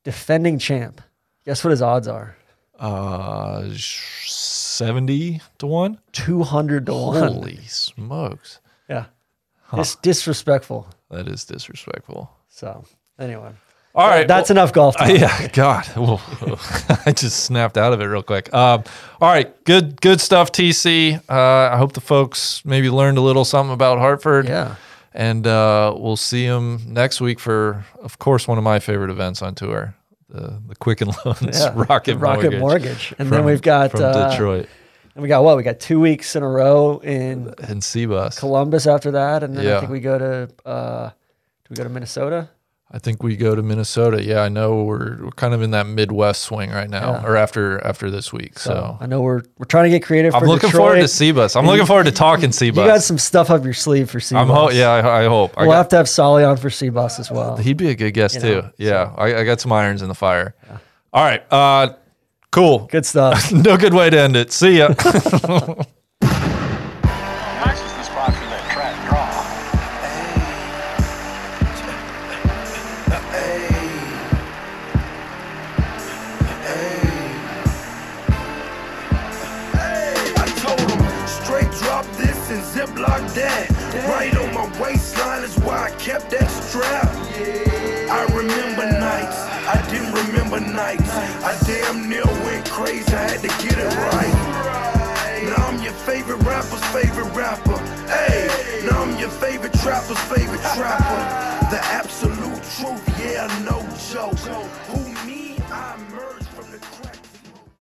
defending champ. Guess what his odds are? Uh seventy to one. Two hundred to one. Holy smokes. Yeah, it's disrespectful. That is disrespectful. So anyway, All right. that's well- enough golf. Uh, yeah, God, Whoa. I just snapped out of it real quick. Um, all right, good, good stuff, TC. Uh, I hope the folks maybe learned a little something about Hartford. yeah. and uh, we'll see them next week for, of course, one of my favorite events on tour, the the Quicken Loans Yeah, Rocket, Rocket Mortgage, Mortgage. And then we've got from uh, Detroit And we got what? We got two weeks in a row in and C-bus. Columbus after that, and then Yeah. I think we go to uh, do we go to Minnesota? I think we go to Minnesota. Yeah, I know we're, we're kind of in that Midwest swing right now, Yeah. or after after this week. So, So, I know we're we're trying to get creative. I'm looking Detroit. forward to C-bus. I'm And looking you- forward to talking C-bus. You got some stuff up your sleeve for C-bus. I'm ho- yeah, I, I hope. We'll got- have to have Solly on for C-bus as well. He'd be a good guest You too. know, yeah, I, I got some irons in the fire. All right, uh, cool. Good stuff. no good way to end it. See ya. that. Right on my waistline is why I kept that strap. I remember nights, I didn't remember nights. I damn near went crazy, I had to get it right. Now I'm your favorite rapper's favorite rapper. Hey, now I'm your favorite trapper's favorite trapper. The absolute truth, yeah, no joke. Who me? I murder.